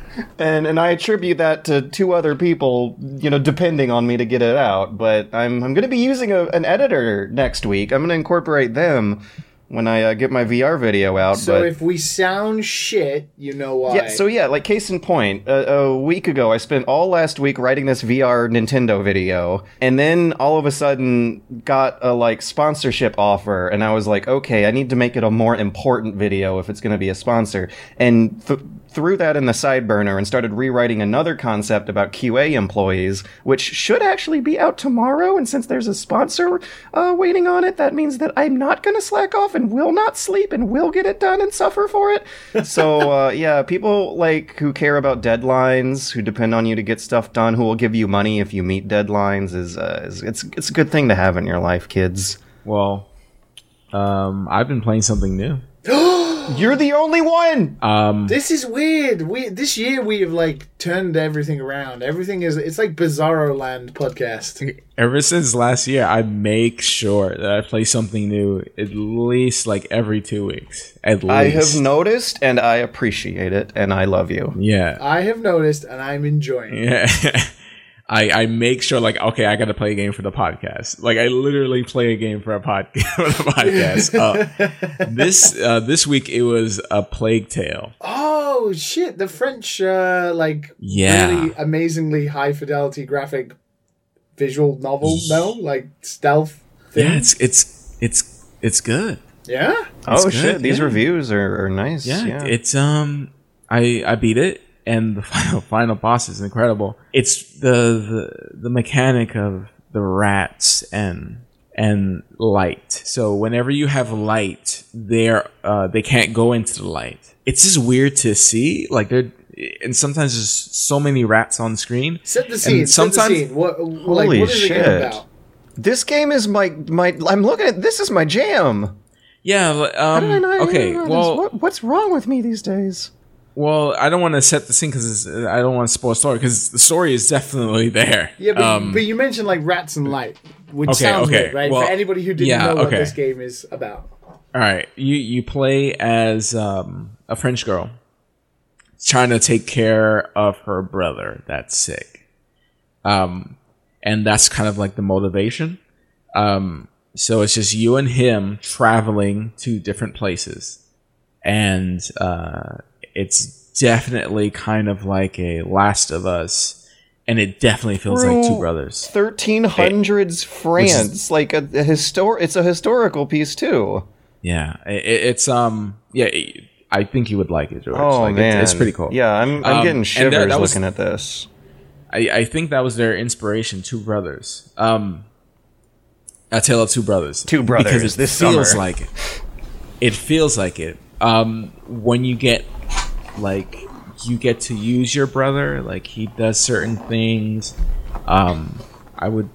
and and I attribute that to two other people, you know, depending on me to get it out. But I'm I'm going to be using a, an editor next week. I'm going to incorporate them when I uh, get my VR video out. So but if we sound shit, you know why. yeah, so yeah, like case in point, uh, a week ago, I spent all last week writing this VR Nintendo video, and then all of a sudden got a like sponsorship offer, and I was like, okay, I need to make it a more important video if it's going to be a sponsor, and th- threw that in the side burner and started rewriting another concept about QA employees, which should actually be out tomorrow. And since there's a sponsor uh, waiting on it, that means that I'm not going to slack off and will not sleep and will get it done and suffer for it. So uh, yeah, people like who care about deadlines, who depend on you to get stuff done, who will give you money if you meet deadlines, is, uh, is it's it's a good thing to have in your life, kids. Well, um, I've been playing something new. You're the only one. Um, This is weird. We this year we have like turned everything around. Everything is it's like Bizarro Land podcast. ever since last year, I make sure that I play something new at least like every two weeks. At least I have noticed, and I appreciate it, and I love you. Yeah, I have noticed and I'm enjoying. it. yeah. I, I make sure like okay I got to play a game for the podcast like I literally play a game for a pod for the podcast uh, this uh, this week it was a Plague Tale Oh shit! The French uh, like Yeah. really amazingly high fidelity graphic visual novel. No, like stealth. Thing. yeah it's it's it's it's good yeah. Oh good, shit! These yeah. reviews are, are nice. yeah, Yeah, it's um I I beat it and the final final boss is incredible it's the the, the mechanic of the rats and and light so whenever you have light they're uh they can't go into the light it's just weird to see like they're and sometimes there's so many rats on screen Set the scene. Set the sometimes- scene. What? like, Holy what is the game shit. about? This game is my my. I'm looking at this is my jam. yeah li- How um did I not- okay didn't know this? well what, what's wrong with me these days? Well i don't want to set the scene because i don't want to spoil the story because the story is definitely there Yeah, but, um, but you mentioned like rats and light, which Okay, sounds okay. weird, right? Well, For anybody who didn't yeah, know what okay. this game is about. All right, you you play as um, a French girl trying to take care of her brother that's sick, um, and that's kind of like the motivation. Um, so it's just you and him traveling to different places, and uh, it's definitely kind of like a Last of Us, and it definitely feels like two brothers. 1300s France, like a, a histor. It's a historical piece too. Yeah, it, it's um, yeah. It, I think you would like it, George. Oh like, man, it's, it's pretty cool. Yeah, I'm I'm Um, getting shivers that- that was- looking at this. I, I think that was their inspiration. Two brothers. Um, a tale of two brothers. Two brothers Because it this feels summer. like it. It feels like it. Um, when you get like you get to use your brother, like he does certain things. Um, I would.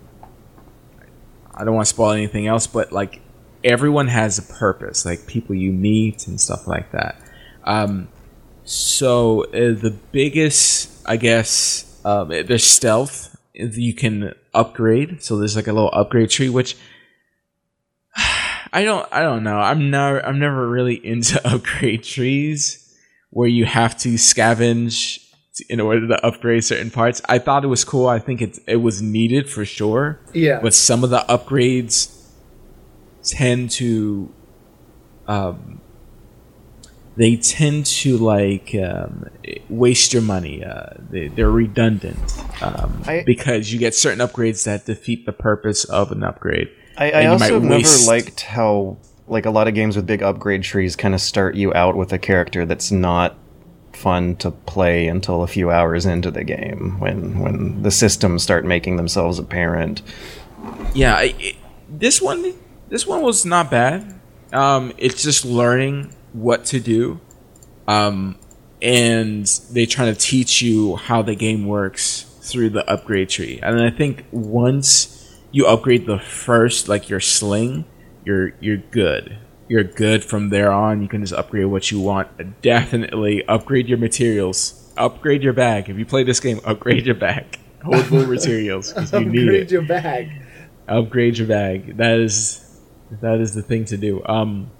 I don't want to spoil anything else, but like everyone has a purpose. Like people you meet and stuff like that. Um, so uh, the biggest, I guess, um, there's stealth you can upgrade. So there's like a little upgrade tree, which I don't, I don't know. I'm never, I'm never really into upgrade trees where you have to scavenge in order to upgrade certain parts. I thought it was cool. I think it it was needed for sure. Yeah. But some of the upgrades tend to um they tend to like um, waste your money. Uh, they, they're redundant um, I- because you get certain upgrades that defeat the purpose of an upgrade. I, I also might never waste- liked how like a lot of games with big upgrade trees kind of start you out with a character that's not fun to play until a few hours into the game when when the systems start making themselves apparent. yeah I, it, this one this one was not bad um it's just learning what to do um and they trying to teach you how the game works through the upgrade tree and i think once you upgrade the first like your sling you're you're good. You're good from there on. You can just upgrade what you want. Definitely upgrade your materials. Upgrade your bag. If you play this game upgrade your bag. Hold more materials 'cause you need it. Upgrade your bag. upgrade your bag. That is that is the thing to do. Um,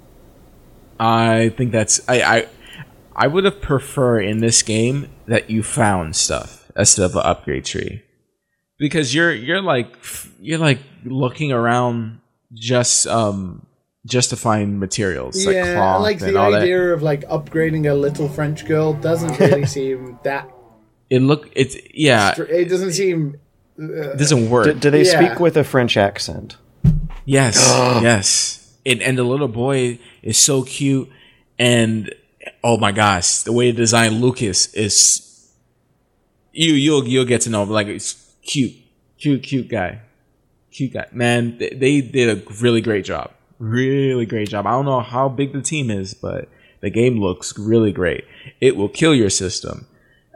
I think that's I I, I would have preferred in this game that you found stuff instead of an upgrade tree, because you're you're like you're like looking around just um just to find materials like yeah, I cloth like and the all idea that. of like upgrading a little French girl doesn't really seem that. It look it's yeah It doesn't seem. it doesn't work. Do, do they Yeah. speak with a French accent? Yes, yes. And and the little boy is so cute, and oh my gosh, the way they design Lucas is you you'll you'll get to know him like it's cute, cute, cute guy, cute guy. Man, they, they did a really great job, really great job. I don't know how big the team is, but the game looks really great. It will kill your system.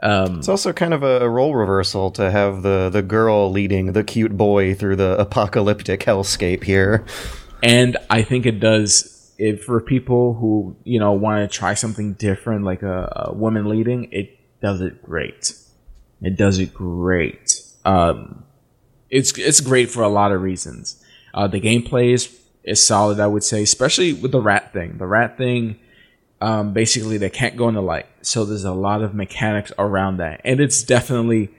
Um, It's also kind of a, a role reversal to have the the girl leading the cute boy through the apocalyptic hellscape here. and I think it does it for people who you know want to try something different, like a, a woman leading. It does it great. It does it great. Um, it's it's great for a lot of reasons. Uh, the gameplay is is solid, I would say, especially with the rat thing. The rat thing, um, basically, they can't go in the light, so there's a lot of mechanics around that, and it's definitely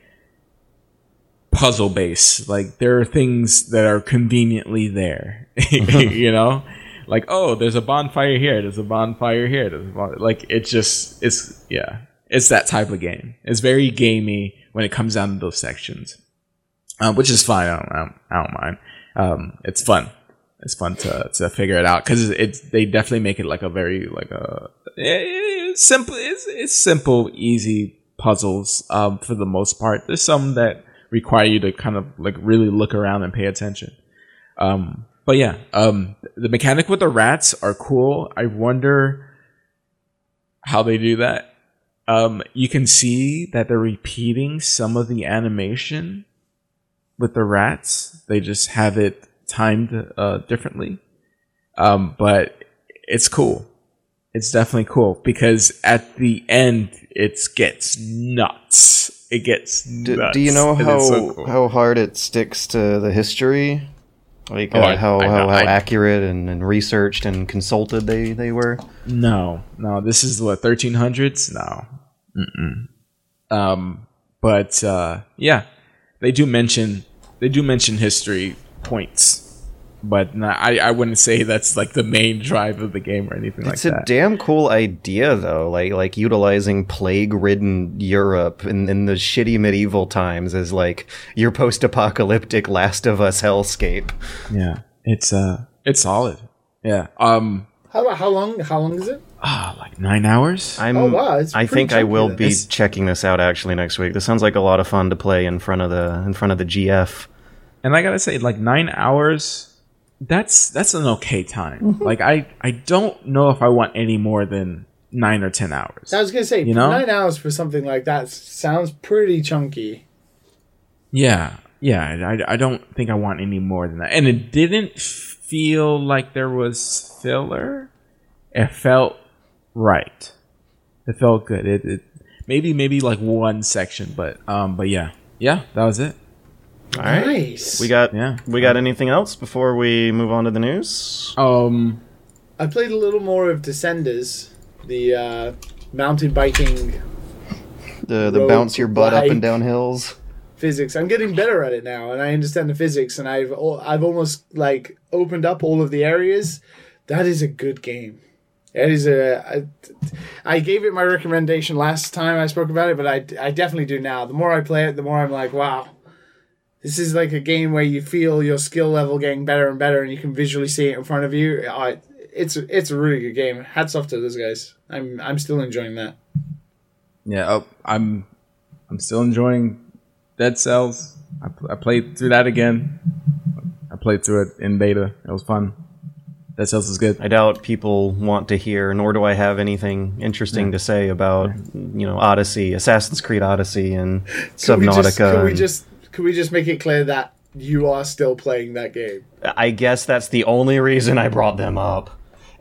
puzzle based. Like there are things that are conveniently there, you know, like oh, there's a bonfire here, there's a bonfire here, there's a bon-. like it's just it's yeah, it's that type of game. It's very gamey when it comes down to those sections, um, which is fine. I don't, I don't, I don't mind. Um, it's fun. It's fun to to figure it out because it's they definitely make it like a very like a eh, simple. It's, it's simple, easy puzzles um, for the most part. There's some that require you to kind of like really look around and pay attention. Um, but yeah, um, the mechanic with the rats are cool. I wonder how they do that. Um, you can see that they're repeating some of the animation with the rats. They just have it timed uh, differently. Um, but it's cool. It's definitely cool because at the end it gets nuts. It gets Do, nuts. do you know how so cool. how hard it sticks to the history? Like Oh, uh, I- how I how I- accurate and, and researched and consulted they, they were? No, no. This is what thirteen hundreds. No. Mm-mm. Um, but uh, yeah, they do mention they do mention history points, but not, I I wouldn't say that's like the main drive of the game or anything It's like that. It's a damn cool idea though, like like utilizing plague-ridden Europe in, in the shitty medieval times as like your post-apocalyptic Last of Us hellscape. yeah, it's uh, it's solid. Yeah. Um. How how long? How long is it? Ah, like nine hours. I'm Oh, wow, it's I pretty think I chunky will then. be It's- checking this out actually next week. This sounds like a lot of fun to play in front of the in front of the GF. and I gotta say, like nine hours. That's that's an okay time. Like I I don't know if I want any more than nine or ten hours. I was gonna say You know? nine hours for something like that sounds pretty chunky. Yeah, yeah. I, I don't think I want any more than that. And it didn't feel like there was filler. It felt right. It felt good. It, it maybe maybe like one section, but um, but yeah, yeah, that was it. All right. Nice. We got Yeah. we got anything else before we move on to the news? Um, I played a little more of Descenders, the uh, mountain biking The the bounce your butt up and down hills. physics. I'm getting better at it now, and I understand the physics. And I've I've almost like opened up all of the areas. That is a good game. It is a. I, I gave it my recommendation last time I spoke about it, but I, I definitely do now. The more I play it, the more I'm like, wow, this is like a game where you feel your skill level getting better and better, and you can visually see it in front of you. I, it's it's a really good game. Hats off to those guys. I'm I'm still enjoying that. yeah, oh, I'm I'm still enjoying Dead Cells. I, I played through that again. I played through it in beta. It was fun. Dead Cells is good. I doubt people want to hear, nor do I have anything interesting to say about you know Odyssey, Assassin's Creed Odyssey, and Could we Subnautica. just, could we just could we just make it clear that you are still playing that game? I guess that's the only reason I brought them up.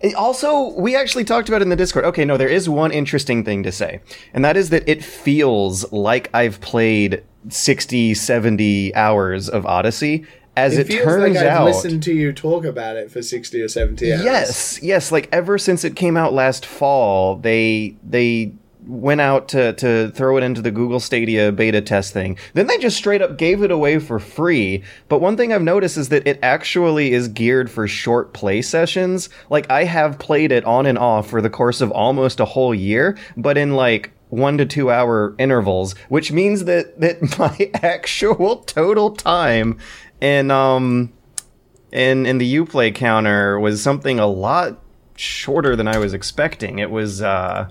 It also, we actually talked about it in the Discord. Okay, no, there is one interesting thing to say, and that is that it feels like I've played 60, 70 hours of Odyssey. As it, It, turns like I've out, listened to you talk about it for sixty or seventy hours. Yes, yes. Like ever since it came out last fall, they they went out to to throw it into the Google Stadia beta test thing. Then they just straight up gave it away for free. But one thing I've noticed is that it actually is geared for short play sessions. Like I have played it on and off for the course of almost a whole year, but in like one to two hour intervals, which means that that my actual total time in um in in the Uplay counter was something a lot shorter than I was expecting. It was uh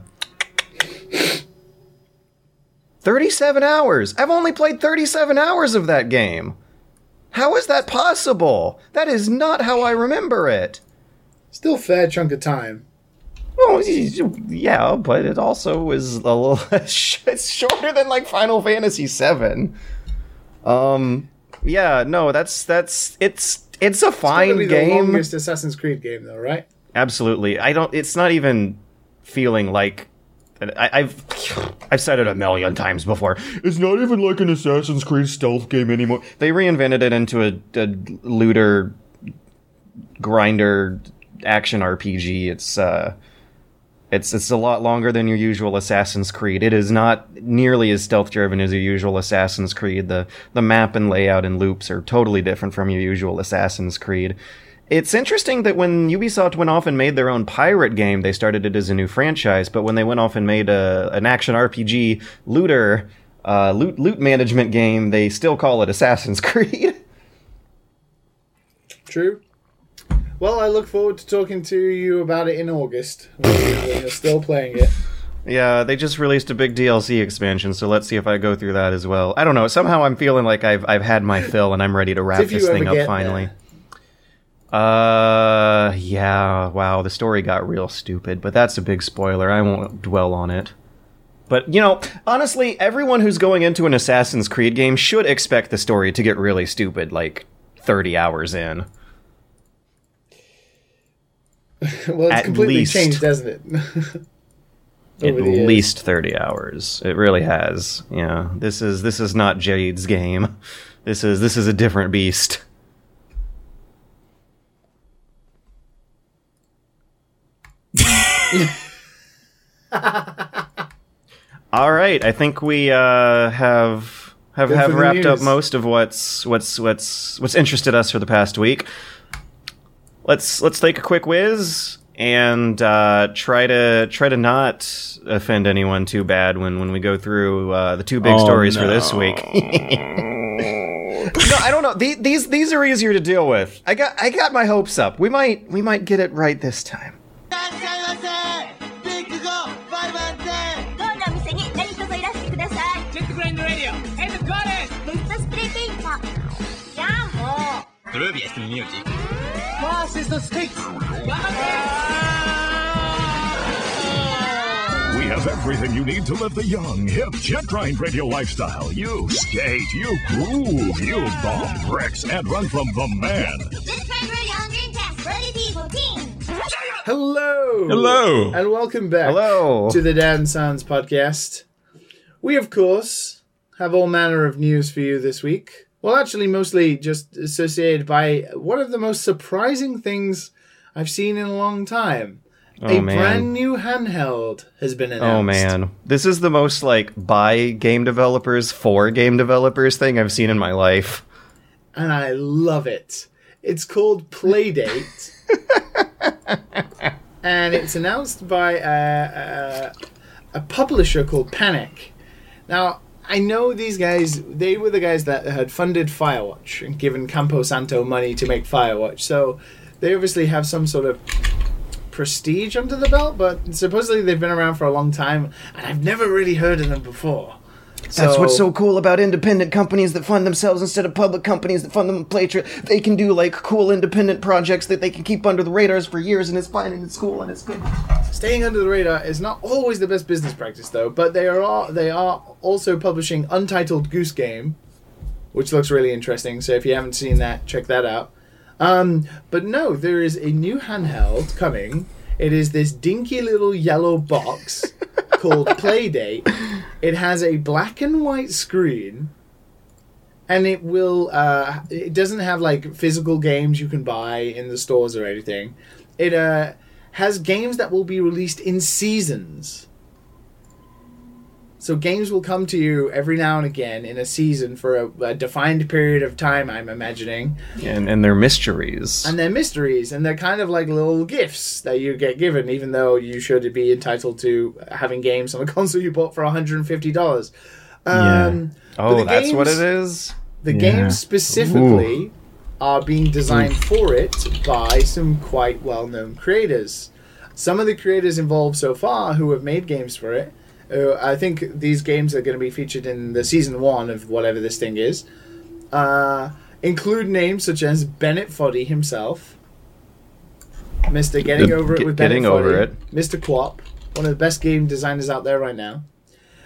37 hours. I've only played 37 hours of that game. How is that possible? That is not how I remember it. Still fair chunk of time. Well, yeah, but it also was a little it's shorter than like Final Fantasy 7. Um yeah, no, that's that's it's it's a fine the game. longest Assassin's Creed game, though, right? Absolutely. I don't. It's not even feeling like. I, I've I've said it a million times before. It's not even like an Assassin's Creed stealth game anymore. They reinvented it into a, a looter grinder action RPG. It's uh, it's it's a lot longer than your usual Assassin's Creed. It is not nearly as stealth driven as your usual Assassin's Creed. The the map and layout and loops are totally different from your usual Assassin's Creed. It's interesting that when Ubisoft went off and made their own pirate game, they started it as a new franchise. But when they went off and made a, an action RPG looter uh, loot loot management game, they still call it Assassin's Creed. True. Well, I look forward to talking to you about it in August when you're still playing it. Yeah, they just released a big DLC expansion, so let's see if I go through that as well. I don't know. Somehow I'm feeling like I've I've had my fill and I'm ready to wrap this thing up finally. Uh, yeah. Wow, the story got real stupid, but that's a big spoiler. I won't dwell on it. But you know, honestly, everyone who's going into an Assassin's Creed game should expect the story to get really stupid, like 30 hours in. Well, it's At completely least. changed, hasn't it? At the years. least 30 hours. It really has. Yeah. This is this is not Jade's game. This is this is a different beast. All right, I think we uh, have have, Good have wrapped up most of what's what's what's what's interested us for the past week. Let's let's take a quick whiz and uh, try to try to not offend anyone too bad when when we go through uh, the two big Oh, stories for this week. no, I don't know. The- These these are easier to deal with. I got I got my hopes up. We might we might get it right this time. いら the sticks. We have everything you need to live the young, hip, jet grind radio lifestyle. You skate, you groove, you bomb bricks, and run from the man. Hello. Hello. And welcome back Hello. to the Dan Sons podcast. We, of course, have all manner of news for you this week. Well, actually, mostly just associated by one of the most surprising things I've seen in a long time. Oh, a Oh, man. brand new handheld has been oh, announced. Oh man, this is the most like by game developers for game developers thing I've seen in my life. and I love it. It's called Playdate, and it's announced by a, a, a publisher called Panic. Now, I know these guys, they were the guys that had funded Firewatch and given Campo Santo money to make Firewatch, so they obviously have some sort of prestige under the belt, but supposedly they've been around for a long time, and I've never really heard of them before. That's what's so cool about independent companies that fund themselves instead of public companies that fund them. Tra- they can do like cool independent projects that they can keep under the radars for years, and it's fine and it's cool and it's good. Staying under the radar is not always the best business practice, though. But they are they are also publishing Untitled Goose Game, which looks really interesting. So if you haven't seen that, check that out. Um, but no, there is a new handheld coming. It is this dinky little yellow box called Playdate. It has a black and white screen, and it will. Uh, it doesn't have like physical games you can buy in the stores or anything. It uh, has games that will be released in seasons. So games will come to you every now and again in a season for a, a defined period of time. I'm imagining, And and they're mysteries. and they're mysteries, and they're kind of like little gifts that you get given, even though you should be entitled to having games on a console you bought for 150 dollars. Um, but oh, the that's what it is. The Yeah. games specifically are being designed for it by some quite well-known creators. Some of the creators involved so far who have made games for it. Uh, I think these games are going to be featured in the season one of whatever this thing is. Uh, include names such as Bennett Foddy himself, Mister Getting The- Over It with Bennett Foddy, It. Mister QWOP, one of the best game designers out there right now.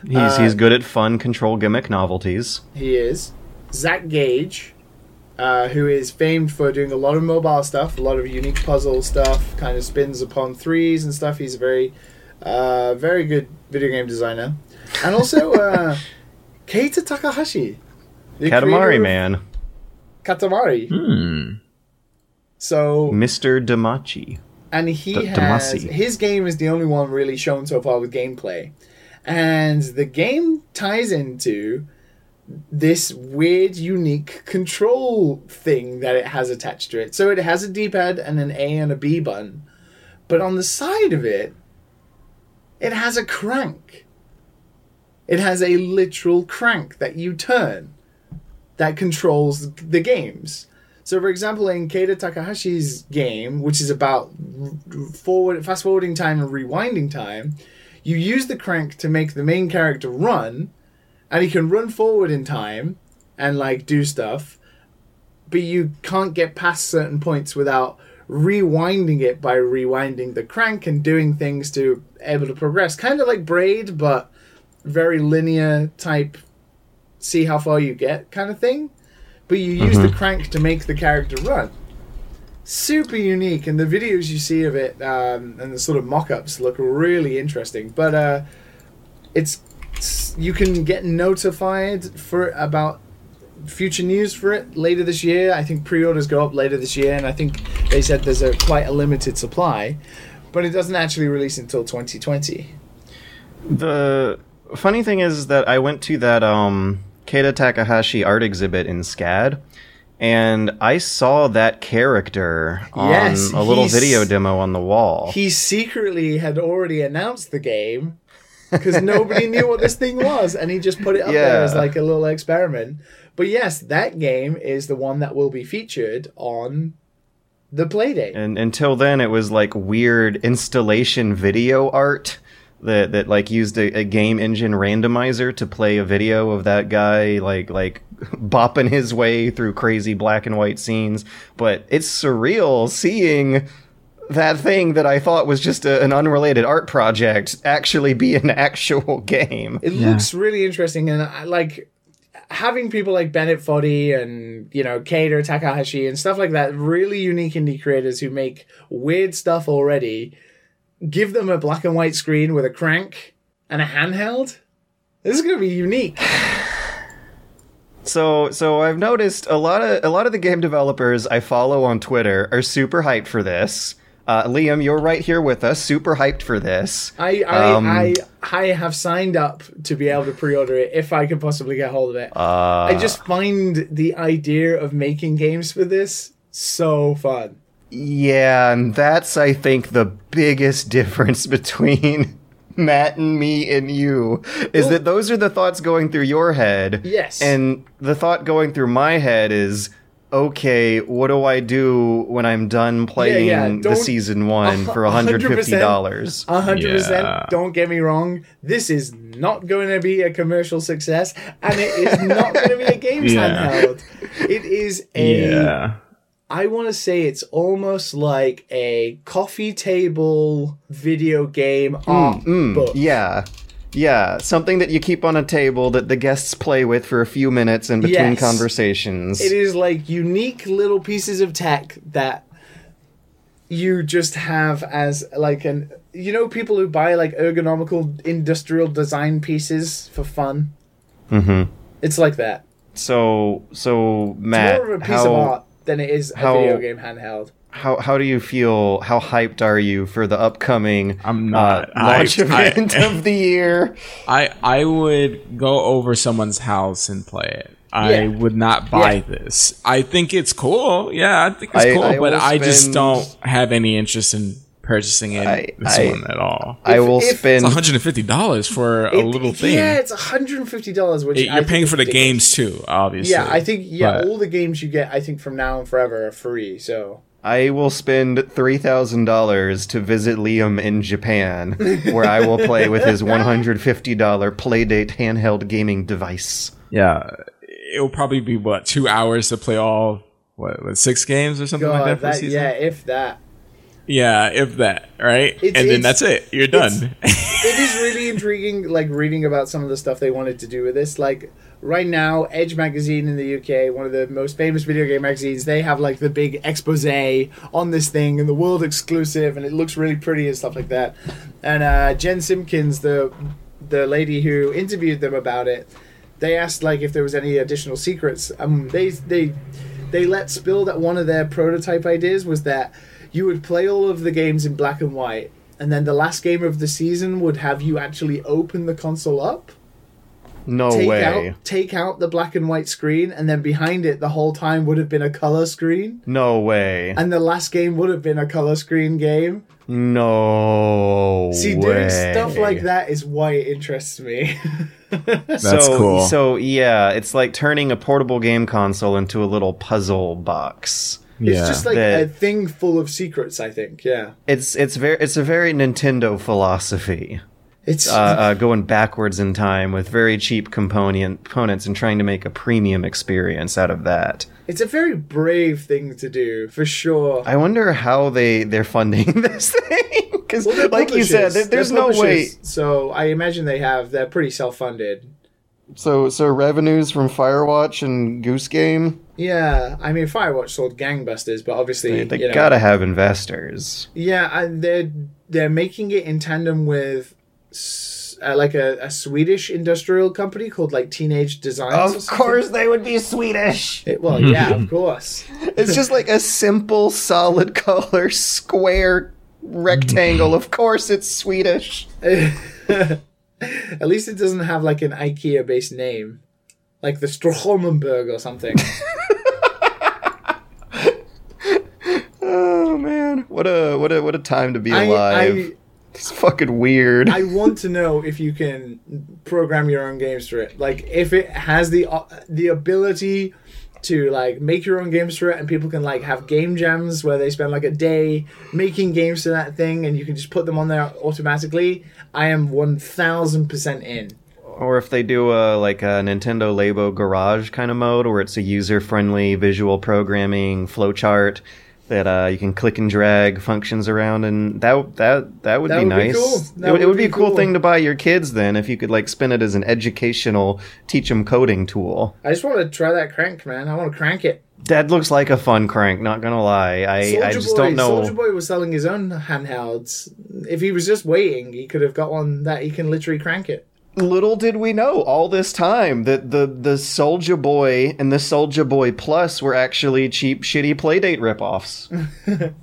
He's Uh, he's good at fun control gimmick novelties. He is. Zach Gage, uh, who is famed for doing a lot of mobile stuff, a lot of unique puzzle stuff, kind of spins upon threes and stuff. He's a very, uh, very good video game designer. And also, uh, Keita Takahashi. Katamari Man, Katamari. Hmm. So, Mr. Damacy. and he D- has Damacy. his game is the only one really shown so far with gameplay and the game ties into this weird unique control thing that it has attached to it so it has a d-pad and an a and a b button but on the side of it it has a crank. It has a literal crank that you turn that controls the games. So, for example, in Keita Takahashi's game, which is about forward, fast forwarding time and rewinding time, you use the crank to make the main character run, and he can run forward in time and like do stuff, but you can't get past certain points without rewinding it by rewinding the crank and doing things to able to progress. Kind of like Braid, but very linear type. See how far you get kind of thing but you use the crank to make the character run. Super unique, and the videos you see of it um, and the sort of mock-ups look really interesting. But uh, it's, it's you can get notified for about future news for it later this year. I think pre-orders go up later this year, and I think they said there's a quite a limited supply, but it doesn't actually release until 2020. The funny thing is that I went to that um Keita Takahashi art exhibit in SCAD, and I saw that character on Yes, a little video demo on the wall. he secretly had already announced the game because nobody knew what this thing was, and he just put it up there as like a little experiment. But yes, that game is the one that will be featured on the Playdate. and until then, it was like weird installation video art that that like used a, a game engine randomizer to play a video of that guy like like bopping his way through crazy black and white scenes. But it's surreal seeing that thing that I thought was just a, an unrelated art project actually be an actual game. It looks really interesting, and I like. Having people like Bennett Foddy and you know Keita Takahashi and stuff like that, really unique indie creators who make weird stuff already, give them a black and white screen with a crank and a handheld. This is gonna be unique. So so I've noticed a lot of a lot of the game developers I follow on Twitter are super hyped for this. Uh, Liam, you're right here with us, super hyped for this. I I, Um, I I have signed up to be able to pre-order it if I can possibly get hold of it. Uh, I just find the idea of making games for this so fun. Yeah, and that's I think the biggest difference between Matt and me and you is Well- that those are the thoughts going through your head. Yes. And the thought going through my head is okay, what do I do when I'm done playing yeah, the season 1 for $150? A hundred Yeah. percent. Don't get me wrong. This is not going to be a commercial success, and it is not going to be a games Yeah. handheld. It is a. Yeah. I want to say it's almost like a coffee table video game hmm, art hmm, book. Yeah. Yeah, something that you keep on a table that the guests play with for a few minutes in between Yes. conversations. It is like unique little pieces of tech that you just have as like an you know people who buy like ergonomical industrial design pieces for fun. Mm-hmm. It's like that. So, so It's Matt, more of a piece how, of art than it is a how- video game handheld. how how do you feel? How hyped are you for the upcoming I'm not uh, launch hyped. I- event of the year? I I would go over someone's house and play it. I Yeah. would not buy Yeah. this. I think it's cool. Yeah, I think it's I- cool, I but will I just don't have any interest in purchasing it I- this I- one at all. I will if- spend. It's 150 dollars for a It- little thing. Yeah, it's hundred and fifty dollars. Which It- you're think paying for the games too, obviously. Yeah, I think yeah, But- all the games you get, I think from now and forever are free. So I will spend three thousand dollars to visit Liam in Japan, where I will play with his one hundred fifty dollar Playdate handheld gaming device. yeah, it will probably be what two hours to play all what, what six games or something like that for that, season. yeah, if that. Yeah, if that, right? It's- and then that's it. You're done. it is really intriguing like reading about some of the stuff they wanted to do with this like right now edge magazine in the uk one of the most famous video game magazines they have like the big expose on this thing and the world exclusive and it looks really pretty and stuff like that and uh, jen simpkins the the lady who interviewed them about it they asked like if there was any additional secrets um they they they let spill that one of their prototype ideas was that you would play all of the games in black and white and then the last game of the season would have you actually open the console up No take way. out take out the black and white screen and then behind it the whole time would have been a color screen No way. and the last game would have been a color screen game No see way. doing stuff like that is why it interests me That's so, cool. So yeah, it's like turning a portable game console into a little puzzle box. Yeah. it's just like That- a thing full of secrets i think yeah It's it's very it's a very Nintendo philosophy. it's Uh, uh, going backwards in time with very cheap component components and trying to make a premium experience out of that. it's a very brave thing to do for sure I wonder how they they're funding this thing because, Well, like you said, there- there's no way. So I imagine they have. They're pretty self-funded. So so revenues from Firewatch and Goose Game, Yeah, I mean Firewatch sold gangbusters, but obviously they, they you know, gotta have investors. Yeah, and they're they're making it in tandem with uh, like a, a Swedish industrial company called like Teenage Designs. Of course, they would be Swedish. It- well, yeah, of course. It's just like a simple, solid color square rectangle. Of course, it's Swedish. At least it doesn't have like an IKEA-based name, like the Strohmenberg or something. Oh man, what a what a what a time to be I, alive. I it's fucking weird. I want to know if you can program your own games for it. Like if it has the uh, the ability to like make your own games for it, and people can like have game jams where they spend like a day making games to that thing, and you can just put them on there automatically. I am one thousand percent in. or if they do a like a Nintendo Labo Garage kind of mode, where it's a user friendly visual programming flowchart that uh, you can click and drag functions around, and that that that would That be would be nice. cool. It, would- it would be be a cool cool. thing to buy your kids then if you could like spin it as an educational teach them coding tool. I just want to try that crank, man. I want to crank it. That looks like a fun crank. Not gonna lie, I I just Boy, don't know. Soulja Boy was selling his own handhelds. If he was just waiting, he could have got one that he can literally crank it. Little did we know all this time that the the Soulja Boy and the Soulja Boy Plus were actually cheap, shitty Playdate ripoffs.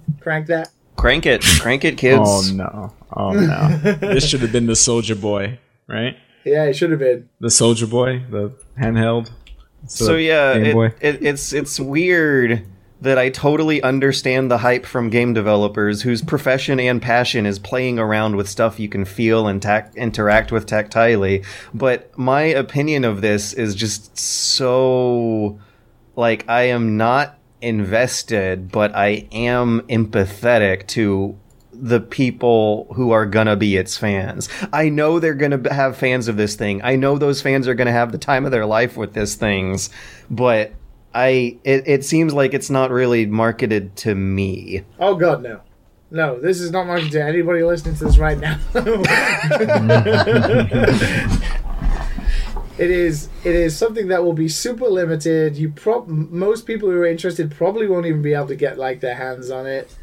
Crank that. crank it, crank it, kids. Oh no! Oh no! this should have been the Soulja Boy, right? Yeah, it should have been. The Soulja Boy, the handheld. So yeah, it, it, it's it's weird that I totally understand the hype from game developers whose profession and passion is playing around with stuff you can feel and interact with tactilely. But my opinion of this is just so like I am not invested, but I am empathetic to the people who are gonna be its fans. I know they're gonna have fans of this thing. I know those fans are gonna have the time of their life with this things, but I it, it seems like it's not really marketed to me. Oh god, no. No, this is not marketed to anybody listening to this right now. it is it is something that will be super limited. You prob most people who are interested probably won't even be able to get like their hands on it.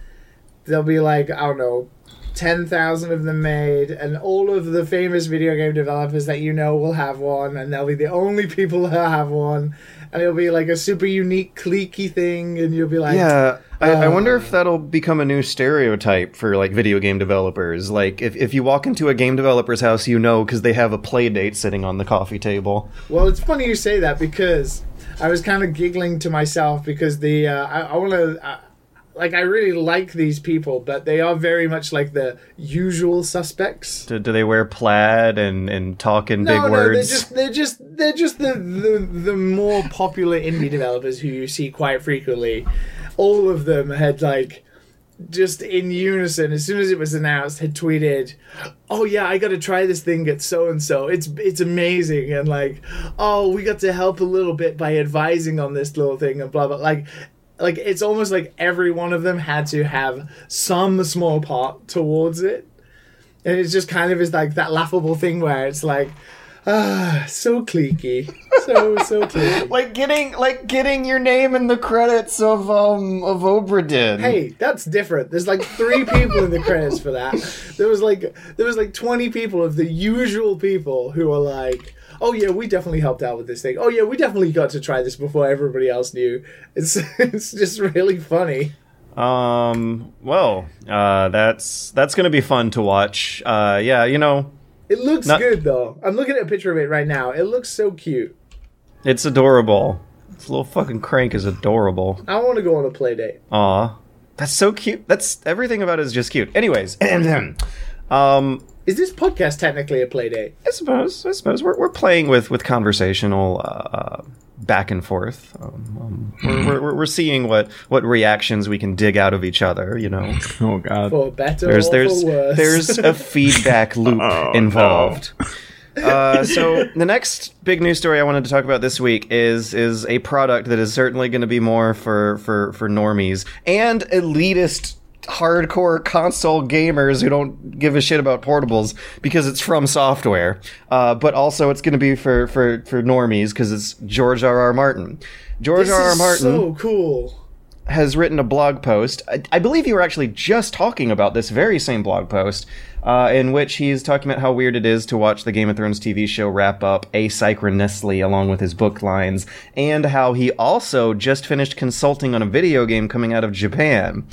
There'll be like I don't know, ten thousand of them made, and all of the famous video game developers that you know will have one, and they'll be the only people who have one, and it'll be like a super unique cliquey thing, and you'll be like, Yeah, I, I wonder Uh. if that'll become a new stereotype for like video game developers. Like if, if you walk into a game developer's house, you know because they have a play date sitting on the coffee table. Well, it's funny you say that because I was kind of giggling to myself because the uh, I, I want to. Like I really like these people, but they are very much like the usual suspects. Do, do they wear plaid and, and talk in No, big no, words? they're just they're just they're just the, the the more popular indie developers who you see quite frequently. All of them had like just in unison as soon as it was announced had tweeted oh yeah i got to try this thing at so and so it's it's amazing and like oh we got to help a little bit by advising on this little thing and blah blah like like it's almost like every one of them had to have some small part towards it and it's just kind of is like that laughable thing where it's like ah so cliquey so so cliquey like getting like getting your name in the credits of um of Obra Dinn. Hey, that's different. There's like three people in the credits for that. There was like there was like 20 people of the usual people who are like, "Oh yeah, we definitely helped out with this thing. Oh yeah, we definitely got to try this before everybody else knew." It's it's just really funny. Um. Well, uh, that's that's gonna be fun to watch. Uh. Yeah. You know, It looks Not- good though. I'm looking at a picture of it right now. It looks so cute. it's adorable. This little fucking crank is adorable. I want to go on a play date. Aw. That's so cute. That's everything about it is just cute. Anyways, and then um, Is this podcast technically a play date? I suppose I suppose we're, we're playing with with conversational uh, back and forth. Um, um, we're, we're, we're seeing what what reactions we can dig out of each other. You know, Oh god. For better there's or there's for worse? there's a feedback loop Oh, involved. Uh, so the next big news story I wanted to talk about this week is is a product that is certainly going to be more for for for normies and elitist hardcore console gamers who don't give a shit about portables because it's from software. Uh, but also it's going to be for for for normies because it's George R. R. Martin. George This R. R. Martin so cool. has written a blog post. I, I believe you were actually just talking about this very same blog post, uh, in which he's talking about how weird it is to watch the Game of Thrones TV show wrap up asynchronously along with his book lines, and how he also just finished consulting on a video game coming out of Japan.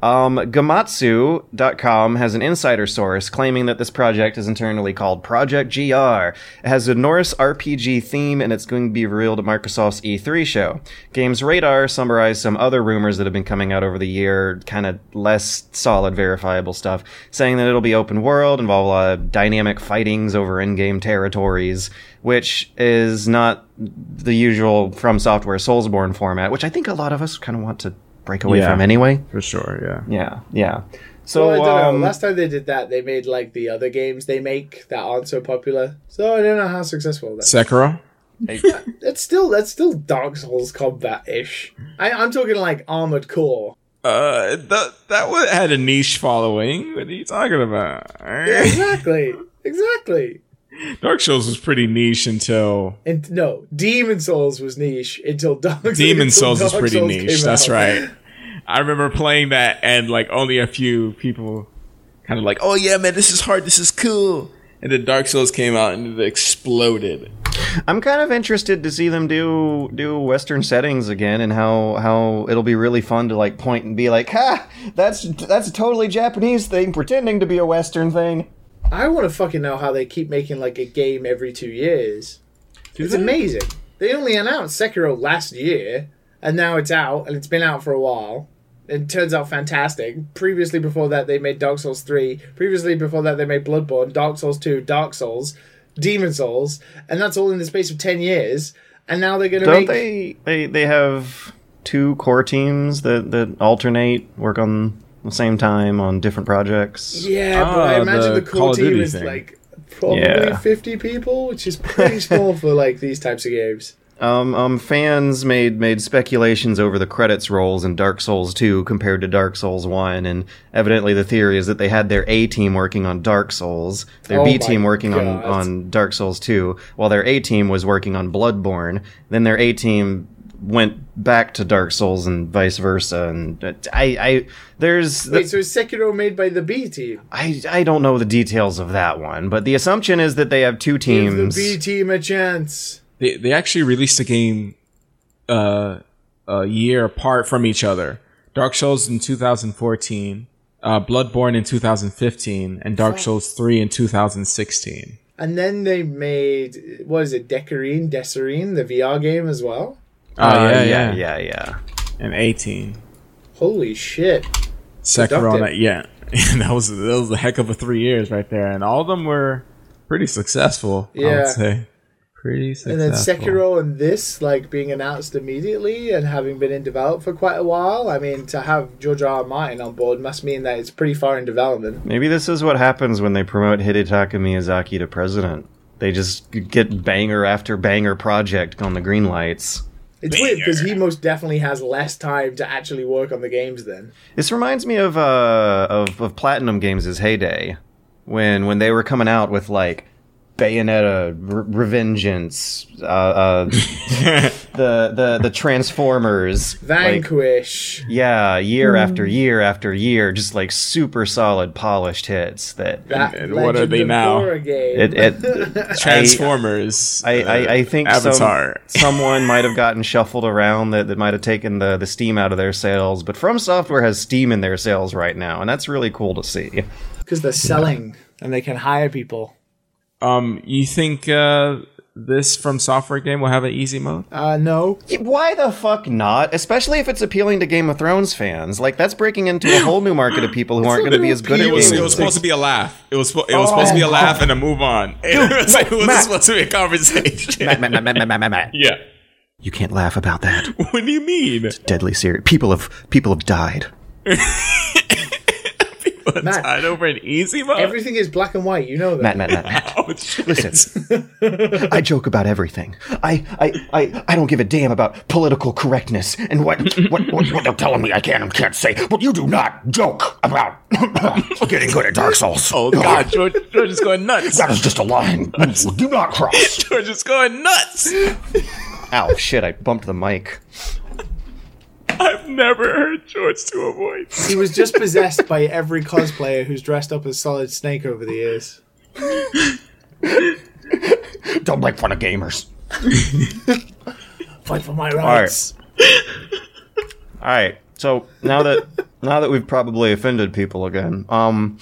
Um, Gematsu.com has an insider source claiming that this project is internally called Project GR. It has a Norse RPG theme and it's going to be revealed at Microsoft's E3 show. Games Radar summarized some other rumors that have been coming out over the year, kind of less solid, verifiable stuff, saying that it'll be open world, involve a lot of dynamic fightings over in-game territories, which is not the usual From Software Soulsborne format, which I think a lot of us kind of want to break away Yeah. from anyway. For sure, yeah. Yeah, yeah. So well, I don't um, know. Last time they did that, they made like the other games they make that aren't so popular. So I don't know how successful that. Sekiro? It's still that's still Dark Souls combat ish. I'm talking like Armored Core. Uh, that that one had a niche following. What are you talking about? Yeah, exactly. Exactly. Dark Souls was pretty niche until And no, Demon Souls was niche until Dark Demon until Souls was Dark pretty Souls niche. That's out. right. I remember playing that and like only a few people kind of like, "Oh yeah, man, this is hard. This is cool." And then Dark Souls came out and it exploded. I'm kind of interested to see them do do Western settings again, and how how it'll be really fun to like point and be like, "Ha, that's that's a totally Japanese thing pretending to be a Western thing." I want to fucking know how they keep making like a game every two years. it's amazing. They only announced Sekiro last year, and now it's out, and it's been out for a while. It turns out fantastic. Previously, before that, they made Dark Souls 3. Previously, before that, they made Bloodborne, Dark Souls 2, Dark Souls, Demon Souls, and that's all in the space of 10 years. And now they're going to Don't make. they they they have two core teams that that alternate work on the same time on different projects? Yeah, but I Ah, imagine the the, core team is thing. like probably Yeah. 50 people, which is pretty small for like these types of games. Um, um, fans made made speculations over the credits rolls in Dark Souls 2 compared to Dark Souls 1, and evidently the theory is that they had their A team working on Dark Souls, their Oh B team working on, God. on Dark Souls 2, while their A team was working on Bloodborne. Then their A team went back to Dark Souls and vice versa. And uh, I, I there's Wait, so is Sekiro made by the B team? I I don't know the details of that one, but the assumption is that they have two teams. Give the. B team a chance. They they actually released a game uh, a year apart from each other. Dark Souls in 2014, uh, Bloodborne in 2015, and Dark Souls 3 in 2016. And then they made what is it, Decarine, Desirine, the VR game as well. Oh Uh, yeah, yeah, yeah, yeah, yeah. And 18. Holy shit! Sekiro, on that, yeah. that was that was a heck of a three years right there, and all of them were pretty successful. I Yeah. would say pretty And then Sekiro and this like being announced immediately and having been in development for quite a while. I mean, to have George R. R. Martin on board must mean that it's pretty far in development. Maybe this is what happens when they promote Hidetaka Miyazaki to president. They just get banger after banger project on the green lights. It's weird because he most definitely has less time to actually work on the games. Then This reminds me of uh of, of Platinum Games' heyday, when when they were coming out with like Bayonetta, Re- Revengeance, uh, uh, the the the Transformers, like, Vanquish. yeah, year after year after year, just like super solid, polished hits that that and what are Legend they of now? Korra game. it, it Transformers. I, I, I think some- someone might have gotten shuffled around that, that might have taken the, the steam out of their sales, but From Software has steam in their sales right now, and that's really cool to see. because they're selling and they can hire people. Um, you think uh, this from software game will have an easy mode? Uh, no, Why the fuck not? Especially if it's appealing to Game of Thrones fans. Like that's breaking into a whole new market of people who aren't going to be as good at It was, games. it was supposed to be a laugh. It was it was supposed to be a laugh and a move on. It was, it was supposed to be a conversation. Matt, Matt, Matt, Matt, Matt, Matt, Matt. yeah. You can't laugh about that. What do you mean? Deadly serious. People have people have died. Matt. Tied over an easy mode. everything is black and white. You know that. Matt, Matt, Matt, Matt. oh, shit. Listen, I joke about everything. I, I, I, I don't give a damn about political correctness and what, what, what, what they're telling me I can and can't say. But you do not joke about getting good at Dark Souls. Oh God, George, George is going nuts. That is just a line. do not cross. George is going nuts. Ow, shit, I bumped the mic. I've never heard George to a voice. He was just possessed by every cosplayer who's dressed up as Solid Snake over the years. Don't make fun of gamers. Fight for my rights. All right. So now that now that we've probably offended people again, um,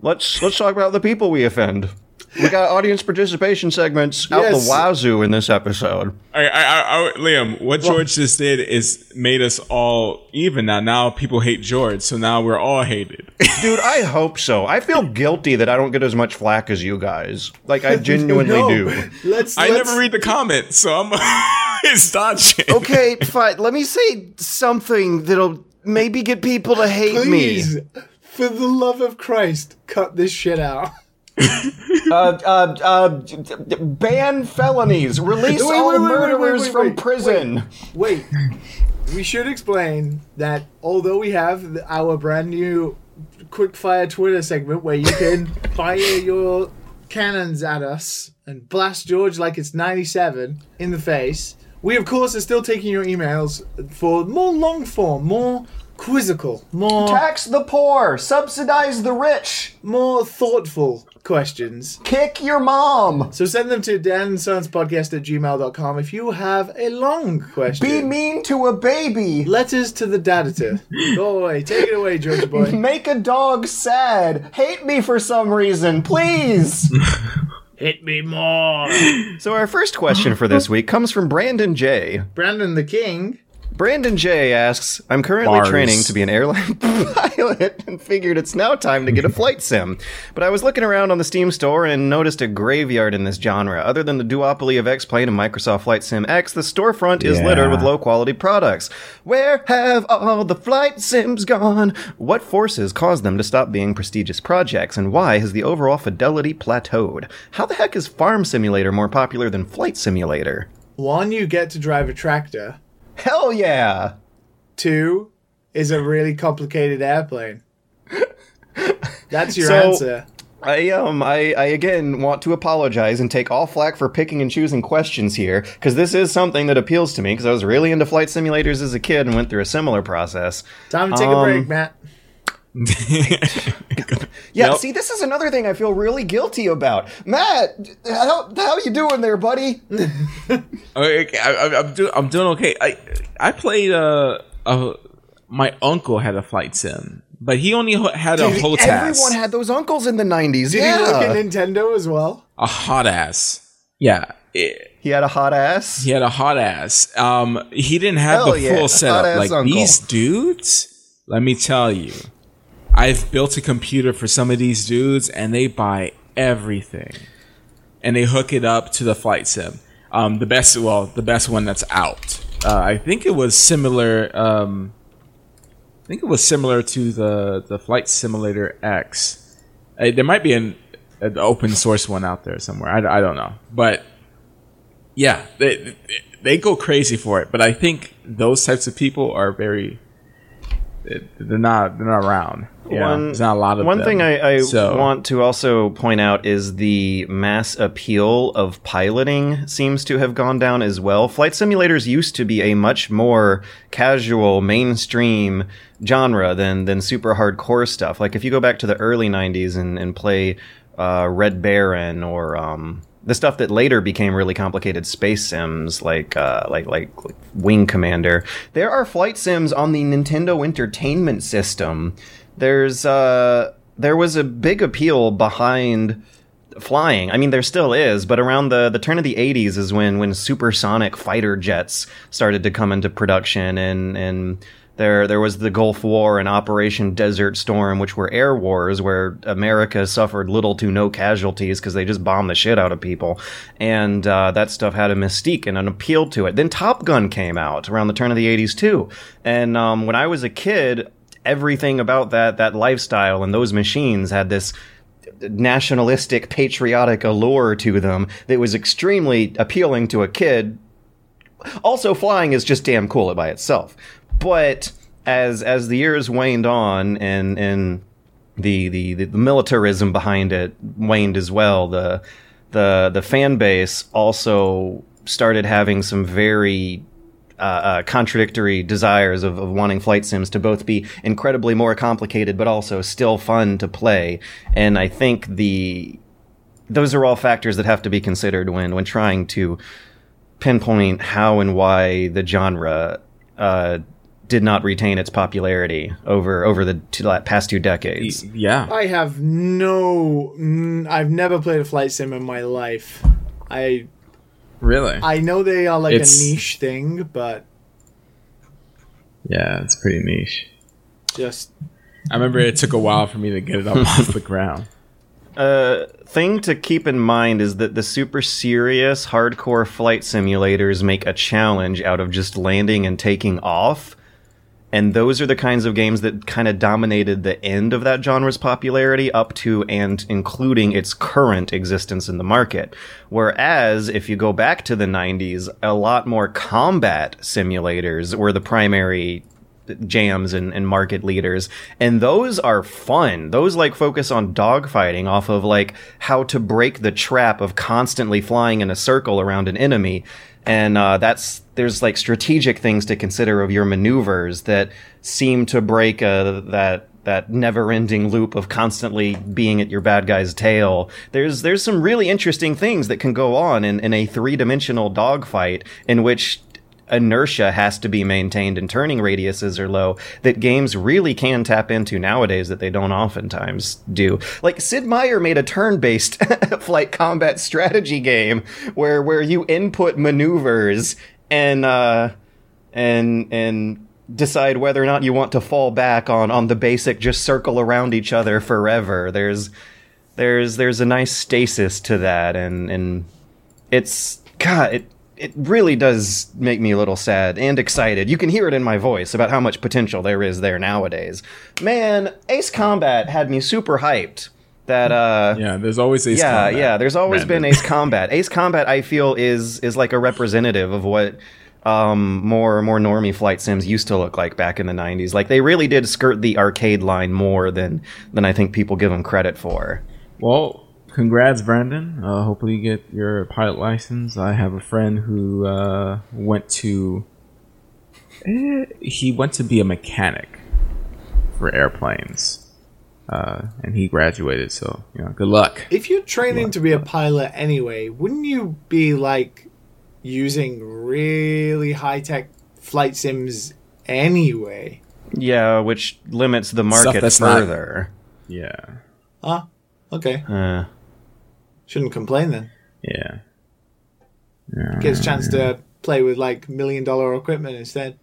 let's let's talk about the people we offend. We got audience participation segments out Yes. the wazoo in this episode. I, I, I, I, Liam, what George just did is made us all even now. Now people hate George, so now we're all hated. Dude, I hope so. I feel guilty that I don't get as much flack as you guys. Like I genuinely No. do. Let's. I let's- never read the comments, so I'm it's dodging. Okay, fine. Let me say something that'll maybe get people to hate me. For the love of Christ, cut this shit out. Uh, uh, uh, ban felonies. Release Wait, all wait, wait, murderers from prison. Wait, we should explain that although we have our brand new quickfire Twitter segment where you can fire your cannons at us and blast George like it's 97 in the face, we of course are still taking your emails for more long form, more quizzical, more Tax the poor, subsidize the rich, more thoughtful questions. kick your mom, So send them to dansonspodcast at gmail.com if you have a long question. be mean to a baby, Letters to the Dadator. Go away. Take it away, George boy. make a dog sad, hate me for some reason, please. Hit me more. so our first question for this week comes from Brandon J. Brandon the King. Brandon J asks, I'm currently Bars. training to be an airline pilot and figured it's now time to get a flight sim. But I was looking around on the Steam store and noticed a graveyard in this genre. Other than the duopoly of X-Plane and Microsoft Flight Sim X, the storefront is Yeah. littered with low quality products. Where have all the flight sims gone? What forces caused them to stop being prestigious projects? And why has the overall fidelity plateaued? How the heck is Farm Simulator more popular than Flight Simulator? One, you get to drive a tractor. Hell yeah! Two, is a really complicated airplane. That's your So- answer. I um I, I again want to apologize and take all flack for picking and choosing questions here because this is something that appeals to me because I was really into flight simulators as a kid and went through a similar process. Time to take a um, break, Matt. Yeah, Yep. see, this is another thing I feel really guilty about. Matt, how how you doing there, buddy? Okay, I, I, I'm doing. I'm doing okay. I I played. Uh, uh, my uncle had a flight sim, but he only had a hot ass, Everyone had those uncles in the '90s. Did yeah, he work at Nintendo as well? a hot ass. Yeah, it- he had a hot ass. he had a hot ass. Um, he didn't have Hell the yeah, full setup. hot-ass Like uncle. these dudes, let me tell you, I've built a computer for some of these dudes, and they buy everything, and they hook it up to the flight sim. Um, the best, well, the best one that's out. Uh, I think it was similar. Um, I think it was similar to the the Flight Simulator X. Uh, there might be an, an open source one out there somewhere. I, I don't know, but yeah, they they go crazy for it. But I think those types of people are very they're not they're not around. Yeah, One- there's not a lot of One them. thing I, I So- want to also point out is the mass appeal of piloting seems to have gone down as well. Flight simulators used to be a much more casual, mainstream genre than than super hardcore stuff. Like if you go back to the early '90s and, and play uh, Red Baron or um, the stuff that later became really complicated space sims like uh, like, like like Wing Commander. There are flight sims on the Nintendo Entertainment System. There's uh there was a big appeal behind flying. I mean, there still is, but around the, the turn of the 80s is when, when supersonic fighter jets started to come into production and, and there, there was the Gulf War and Operation Desert Storm, which were air wars where America suffered little to no casualties because they just bombed the shit out of people. And, uh, that stuff had a mystique and an appeal to it. Then Top Gun came out around the turn of the 80s too. And, um, when I was a kid, everything about that, that lifestyle and those machines had this, nationalistic, patriotic allure to them that was extremely appealing to a kid. Also, flying is just damn cool by itself. But as as the years waned on and and the, the, the militarism behind it waned as well, the the the fan base also started having some very uh, uh, contradictory desires of, of wanting flight sims to both be incredibly more complicated but also still fun to play. And I think the those are all factors that have to be considered when when trying to pinpoint how and why the genre uh, did not retain its popularity over over the two, past two decades. yeah. I have no. I've never played a flight sim in my life. I Really? I know they are like It's- a niche thing, but yeah, it's pretty niche. just I remember it took a while for me to get it up off the ground. uh, thing to keep in mind is that the super serious hardcore flight simulators make a challenge out of just landing and taking off. And those are the kinds of games that kind of dominated the end of that genre's popularity up to and including its current existence in the market. Whereas if you go back to the 90s, a lot more combat simulators were the primary jams and, and market leaders. And those are fun. Those like focus on dogfighting off of like how to break the trap of constantly flying in a circle around an enemy. And uh, that's there's like strategic things to consider of your maneuvers that seem to break uh, that that never-ending loop of constantly being at your bad guy's tail. There's there's some really interesting things that can go on in, in a three-dimensional dogfight in which inertia has to be maintained and turning radiuses are low that games really can tap into nowadays that they don't oftentimes do. Like Sid Meier made a turn-based flight combat strategy game where where you input maneuvers and uh and and decide whether or not you want to fall back on on the basic just circle around each other forever. There's there's there's a nice stasis to that and and it's god it it really does make me a little sad and excited. You can hear it in my voice about how much potential there is there nowadays. Man, Ace Combat had me super hyped. That uh Yeah, there's always Ace yeah, Combat. yeah. There's always been Ace Combat. Ace Combat, I feel, is is like a representative of what um, more more normie flight sims used to look like back in the '90s. Like they really did skirt the arcade line more than than I think people give them credit for. Well, congrats, Brandon. Uh, hopefully, you get your pilot license. I have a friend who uh, went to. Eh, he went to be a mechanic for airplanes, uh, and he graduated. So, you know, good luck. If you're training to be a pilot anyway, wouldn't you be like using really high tech flight sims anyway? Yeah, which limits the market that's not- further. Yeah, Ah, okay. Uh, Shouldn't complain then. yeah. Get a chance to play with like million dollar equipment instead.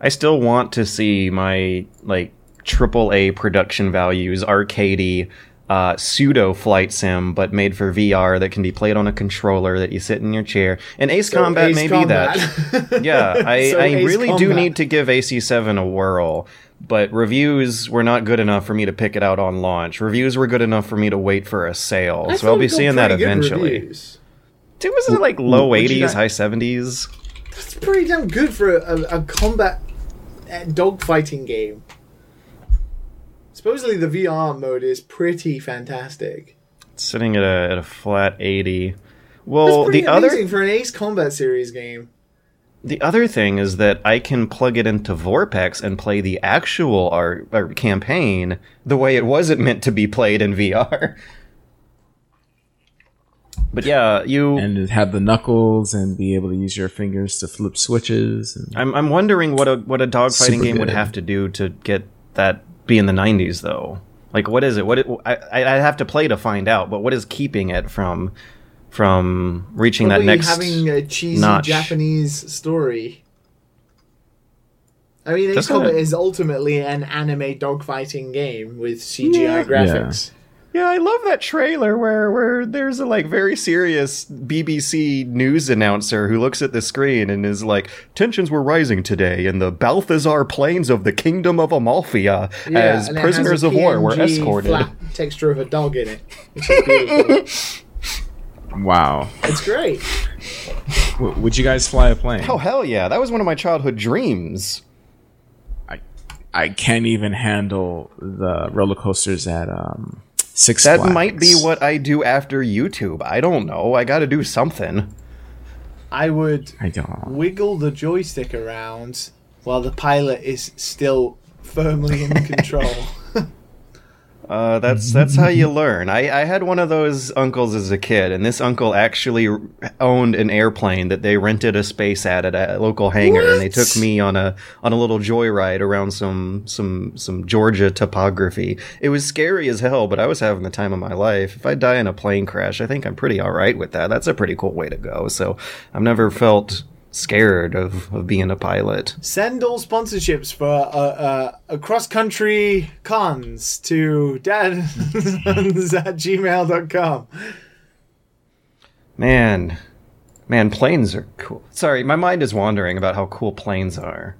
I still want to see my like triple A production values arcadey uh, pseudo flight sim, but made for VR that can be played on a controller that you sit in your chair. And Ace Combat Ace may Combat. be that. yeah, I, So I really do need to give AC7 a whirl. But reviews were not good enough for me to pick it out on launch. Reviews were good enough for me to wait for a sale. I so I'll be seeing that eventually. reviews. It was it like low what'd 80s, high 70s. That's pretty damn good for a, a, a combat uh, dogfighting game. Supposedly the VR mode is pretty fantastic. Sitting at a, at a flat 80. That's Well, pretty the other for an Ace Combat series game. The other thing is that I can plug it into VorpX and play the actual campaign the way it wasn't meant to be played in VR. But yeah, you. And have the knuckles and be able to use your fingers to flip switches. And, I'm I'm wondering what a what a dogfighting game would have to do to get that be in the 90s though. Like what is it? What it, I I I'd have to play to find out. But what is keeping it from from reaching Probably that next? having a cheesy notch. Japanese story. I mean, Ace That's kinda- is ultimately an anime dogfighting game with CGI Yeah. graphics. Yeah, I love that trailer where where there's a like very serious BBC news announcer who looks at the screen and is like, "Tensions were rising today in the Balthazar plains of the Kingdom of Amalfia as and it has prisoners of war were escorted." Flat texture of a dog in it, which is beautiful. Wow. it's great. W- would you guys fly a plane? Oh hell yeah, that was one of my childhood dreams. I, I can't even handle the roller coasters at um, Six That Flags. might be what I do after YouTube. I don't know. I got to do something. I would I don't. wiggle the joystick around while the pilot is still firmly in control. Uh, that's that's how you learn. I, I had one of those uncles as a kid, and this uncle actually owned an airplane that they rented a space at at a local hangar, and they took me on a on a little joyride around some some some Georgia topography. It was scary as hell, but I was having the time of my life. If I die in a plane crash, I think I'm pretty all right with that. That's a pretty cool way to go. So I've never felt scared of, of being a pilot. Send all sponsorships for uh, uh, cross country cons to dadsons at gmail.com. Man, man, planes are cool. Sorry, my mind is wandering about how cool planes are.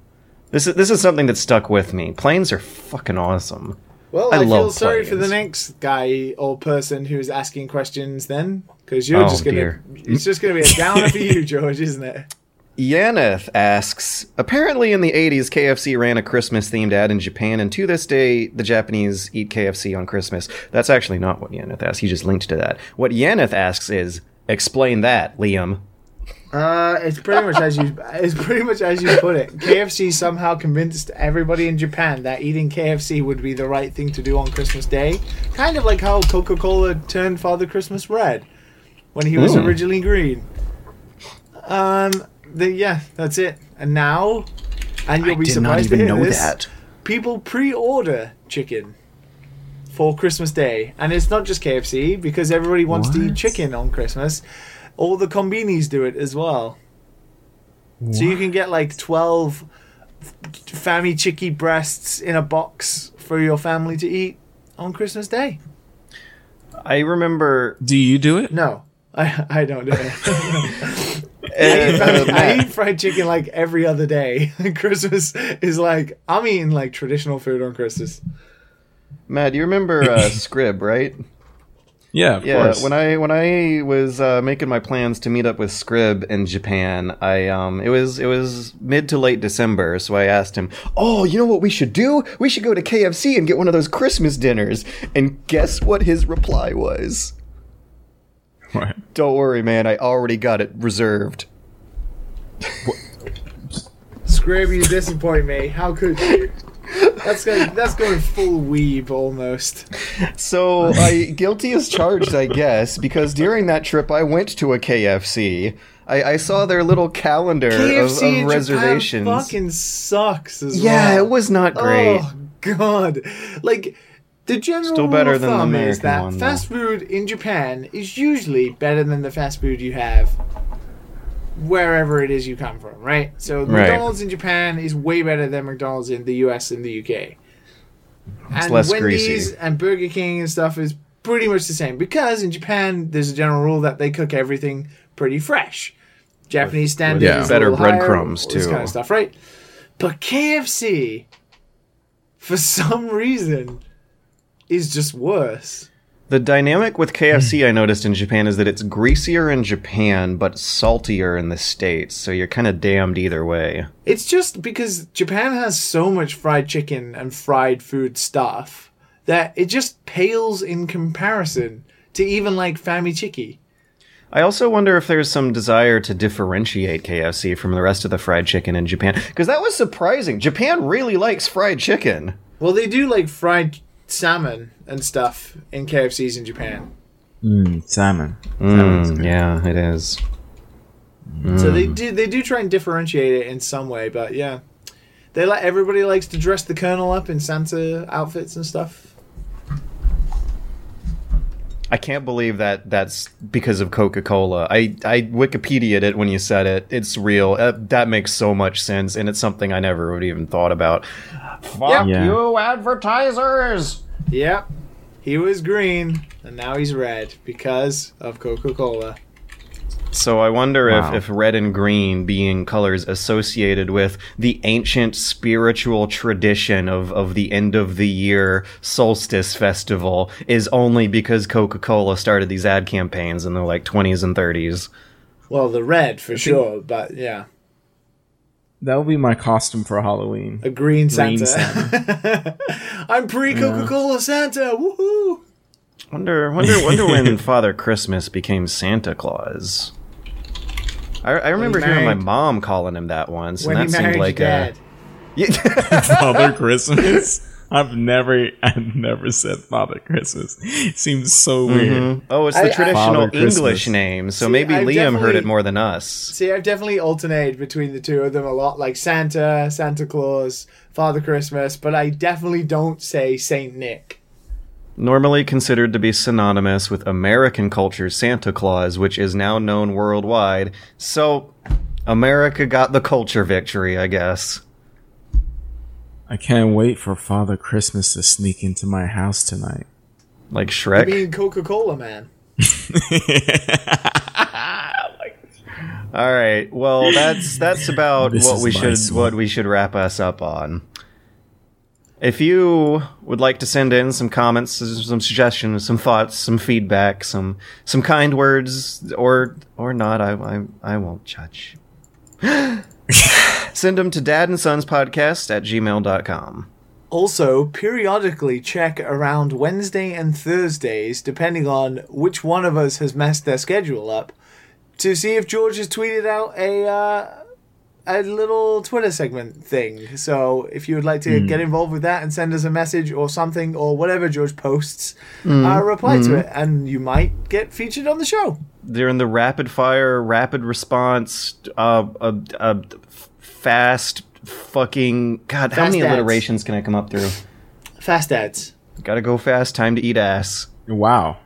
This is this is something that stuck with me. Planes are fucking awesome. Well, I I, feel sorry for the next guy or person who's asking questions then, because you're Oh, just gonna. dear. It's just gonna be a downer for you, George, isn't it? Yaneth asks Apparently, in the 80s, KFC ran a Christmas themed ad in Japan, and to this day, the Japanese eat KFC on Christmas. That's actually not what Yaneth asks. He just linked to that. What Yaneth asks is Explain that, Liam. Uh, it's pretty much as you. It's pretty much as you put it. KFC somehow convinced everybody in Japan that eating KFC would be the right thing to do on Christmas Day. Kind of like how Coca Cola turned Father Christmas red when he was Ooh. originally green. Um. The, yeah, that's it. And now, and you'll be surprised to hear this. People pre-order chicken for Christmas Day, and it's not just KFC because everybody wants to eat chicken on Christmas. All the combinis do it as well. So you can get like twelve family chicky breasts in a box for your family to eat on Christmas Day. I remember. Do you do it? No, I I don't do it. I Matt, eat fried chicken like every other day. Christmas is like I'm eating like traditional food on Christmas. Matt, you remember uh, Scrib, right? Yeah, of Yeah, course. when I when I was uh, making my plans to meet up with Scrib in Japan, I um it was it was mid to late December, so I asked him, "Oh, you know what we should do? We should go to KFC and get one of those Christmas dinners." And guess what his reply was? What? Don't worry, man. I already got it reserved. Scrape, you disappoint me. How could you? That's going, that's going full weeb almost. So I guilty as charged, I guess, because during that trip I went to a KFC. I, I saw their little calendar of, KFC in of reservations. Japan fucking sucks as yeah, well. it was not great. Oh god! Like the general Still better rule of than the thumb is that one, fast food in Japan is usually better than the fast food you have wherever it is you come from, right? So Right. McDonald's in Japan is way better than McDonald's in the US and the UK. And less Wendy's greasy. and Burger King and stuff is pretty much the same because in Japan there's a general rule that they cook everything pretty fresh. Japanese standard yeah. Better breadcrumbs, all this too. kind of stuff, right? But KFC, for some reason, is just worse. The dynamic with KFC I noticed in Japan is that it's greasier in Japan but saltier in the States, so you're kind of damned either way. It's just because Japan has so much fried chicken and fried food stuff that it just pales in comparison to even like Famichiki. I also wonder if there's some desire to differentiate KFC from the rest of the fried chicken in Japan, because that was surprising. Japan really likes fried chicken. Well, they do like fried salmon and stuff in KFCs in Japan. Mm, salmon. Mm, yeah, it is. So they do they do try and differentiate it in some way, but yeah. They like everybody likes to dress the colonel up in Santa outfits and stuff. I can't believe that that's because of Coca Cola. I, I Wikipedia'd it when you said it. It's real. Uh, that makes so much sense, and it's something I never would even thought about. Fuck Yeah. you, advertisers! Yep. He was green and now he's red because of Coca-Cola. So I wonder Wow. if, if red and green being colors associated with the ancient spiritual tradition of, of the end of the year solstice festival is only because Coca Cola started these ad campaigns in the like 20s and 30s. Well, the red for sure, but yeah. That would be my costume for Halloween. A green Green Santa. I'm pre Coca-Cola Santa. Woohoo! Wonder, wonder, wonder when Father Christmas became Santa Claus. I, I remember he hearing my mom calling him that once, When and he that married seemed like your dad. a. Yeah. Father Christmas. I've never, I've never said Father Christmas. It seems so weird. Mhm. Oh, it's the I- traditional Father Christmas. English name, so See, maybe I've Liam heard definitely- it more than us. See, I've definitely alternated between the two of them a lot, like Santa, Santa Claus, Father Christmas, but I definitely don't say Saint Nick. Normally considered to be synonymous with American culture's Santa Claus, which is now known worldwide. So, America got the culture victory, I guess. I can't wait for Father Christmas to sneak into my house tonight. Like I Shrek. mean, Coca Cola, man. All right. Well, that's that's about This what is we should swamp. what we should wrap us up on. If you would like to send in some comments, some suggestions, some thoughts, some feedback, some some kind words, or or not, I I, I won't judge. send them to dad and sons podcast at gmail.com. Also, periodically check around Wednesday and Thursdays, depending on which one of us has messed their schedule up, to see if George has tweeted out a uh, a little Twitter segment thing. So, if you would like to get involved with that and send us a message or something or whatever George posts, uh, reply to it, and you might get featured on the show. They're in the rapid fire, rapid response, uh, uh, uh, fast fucking. God, how many ads. alliterations can I come up through? Fast ads. Gotta go fast. Time to eat ass. Wow.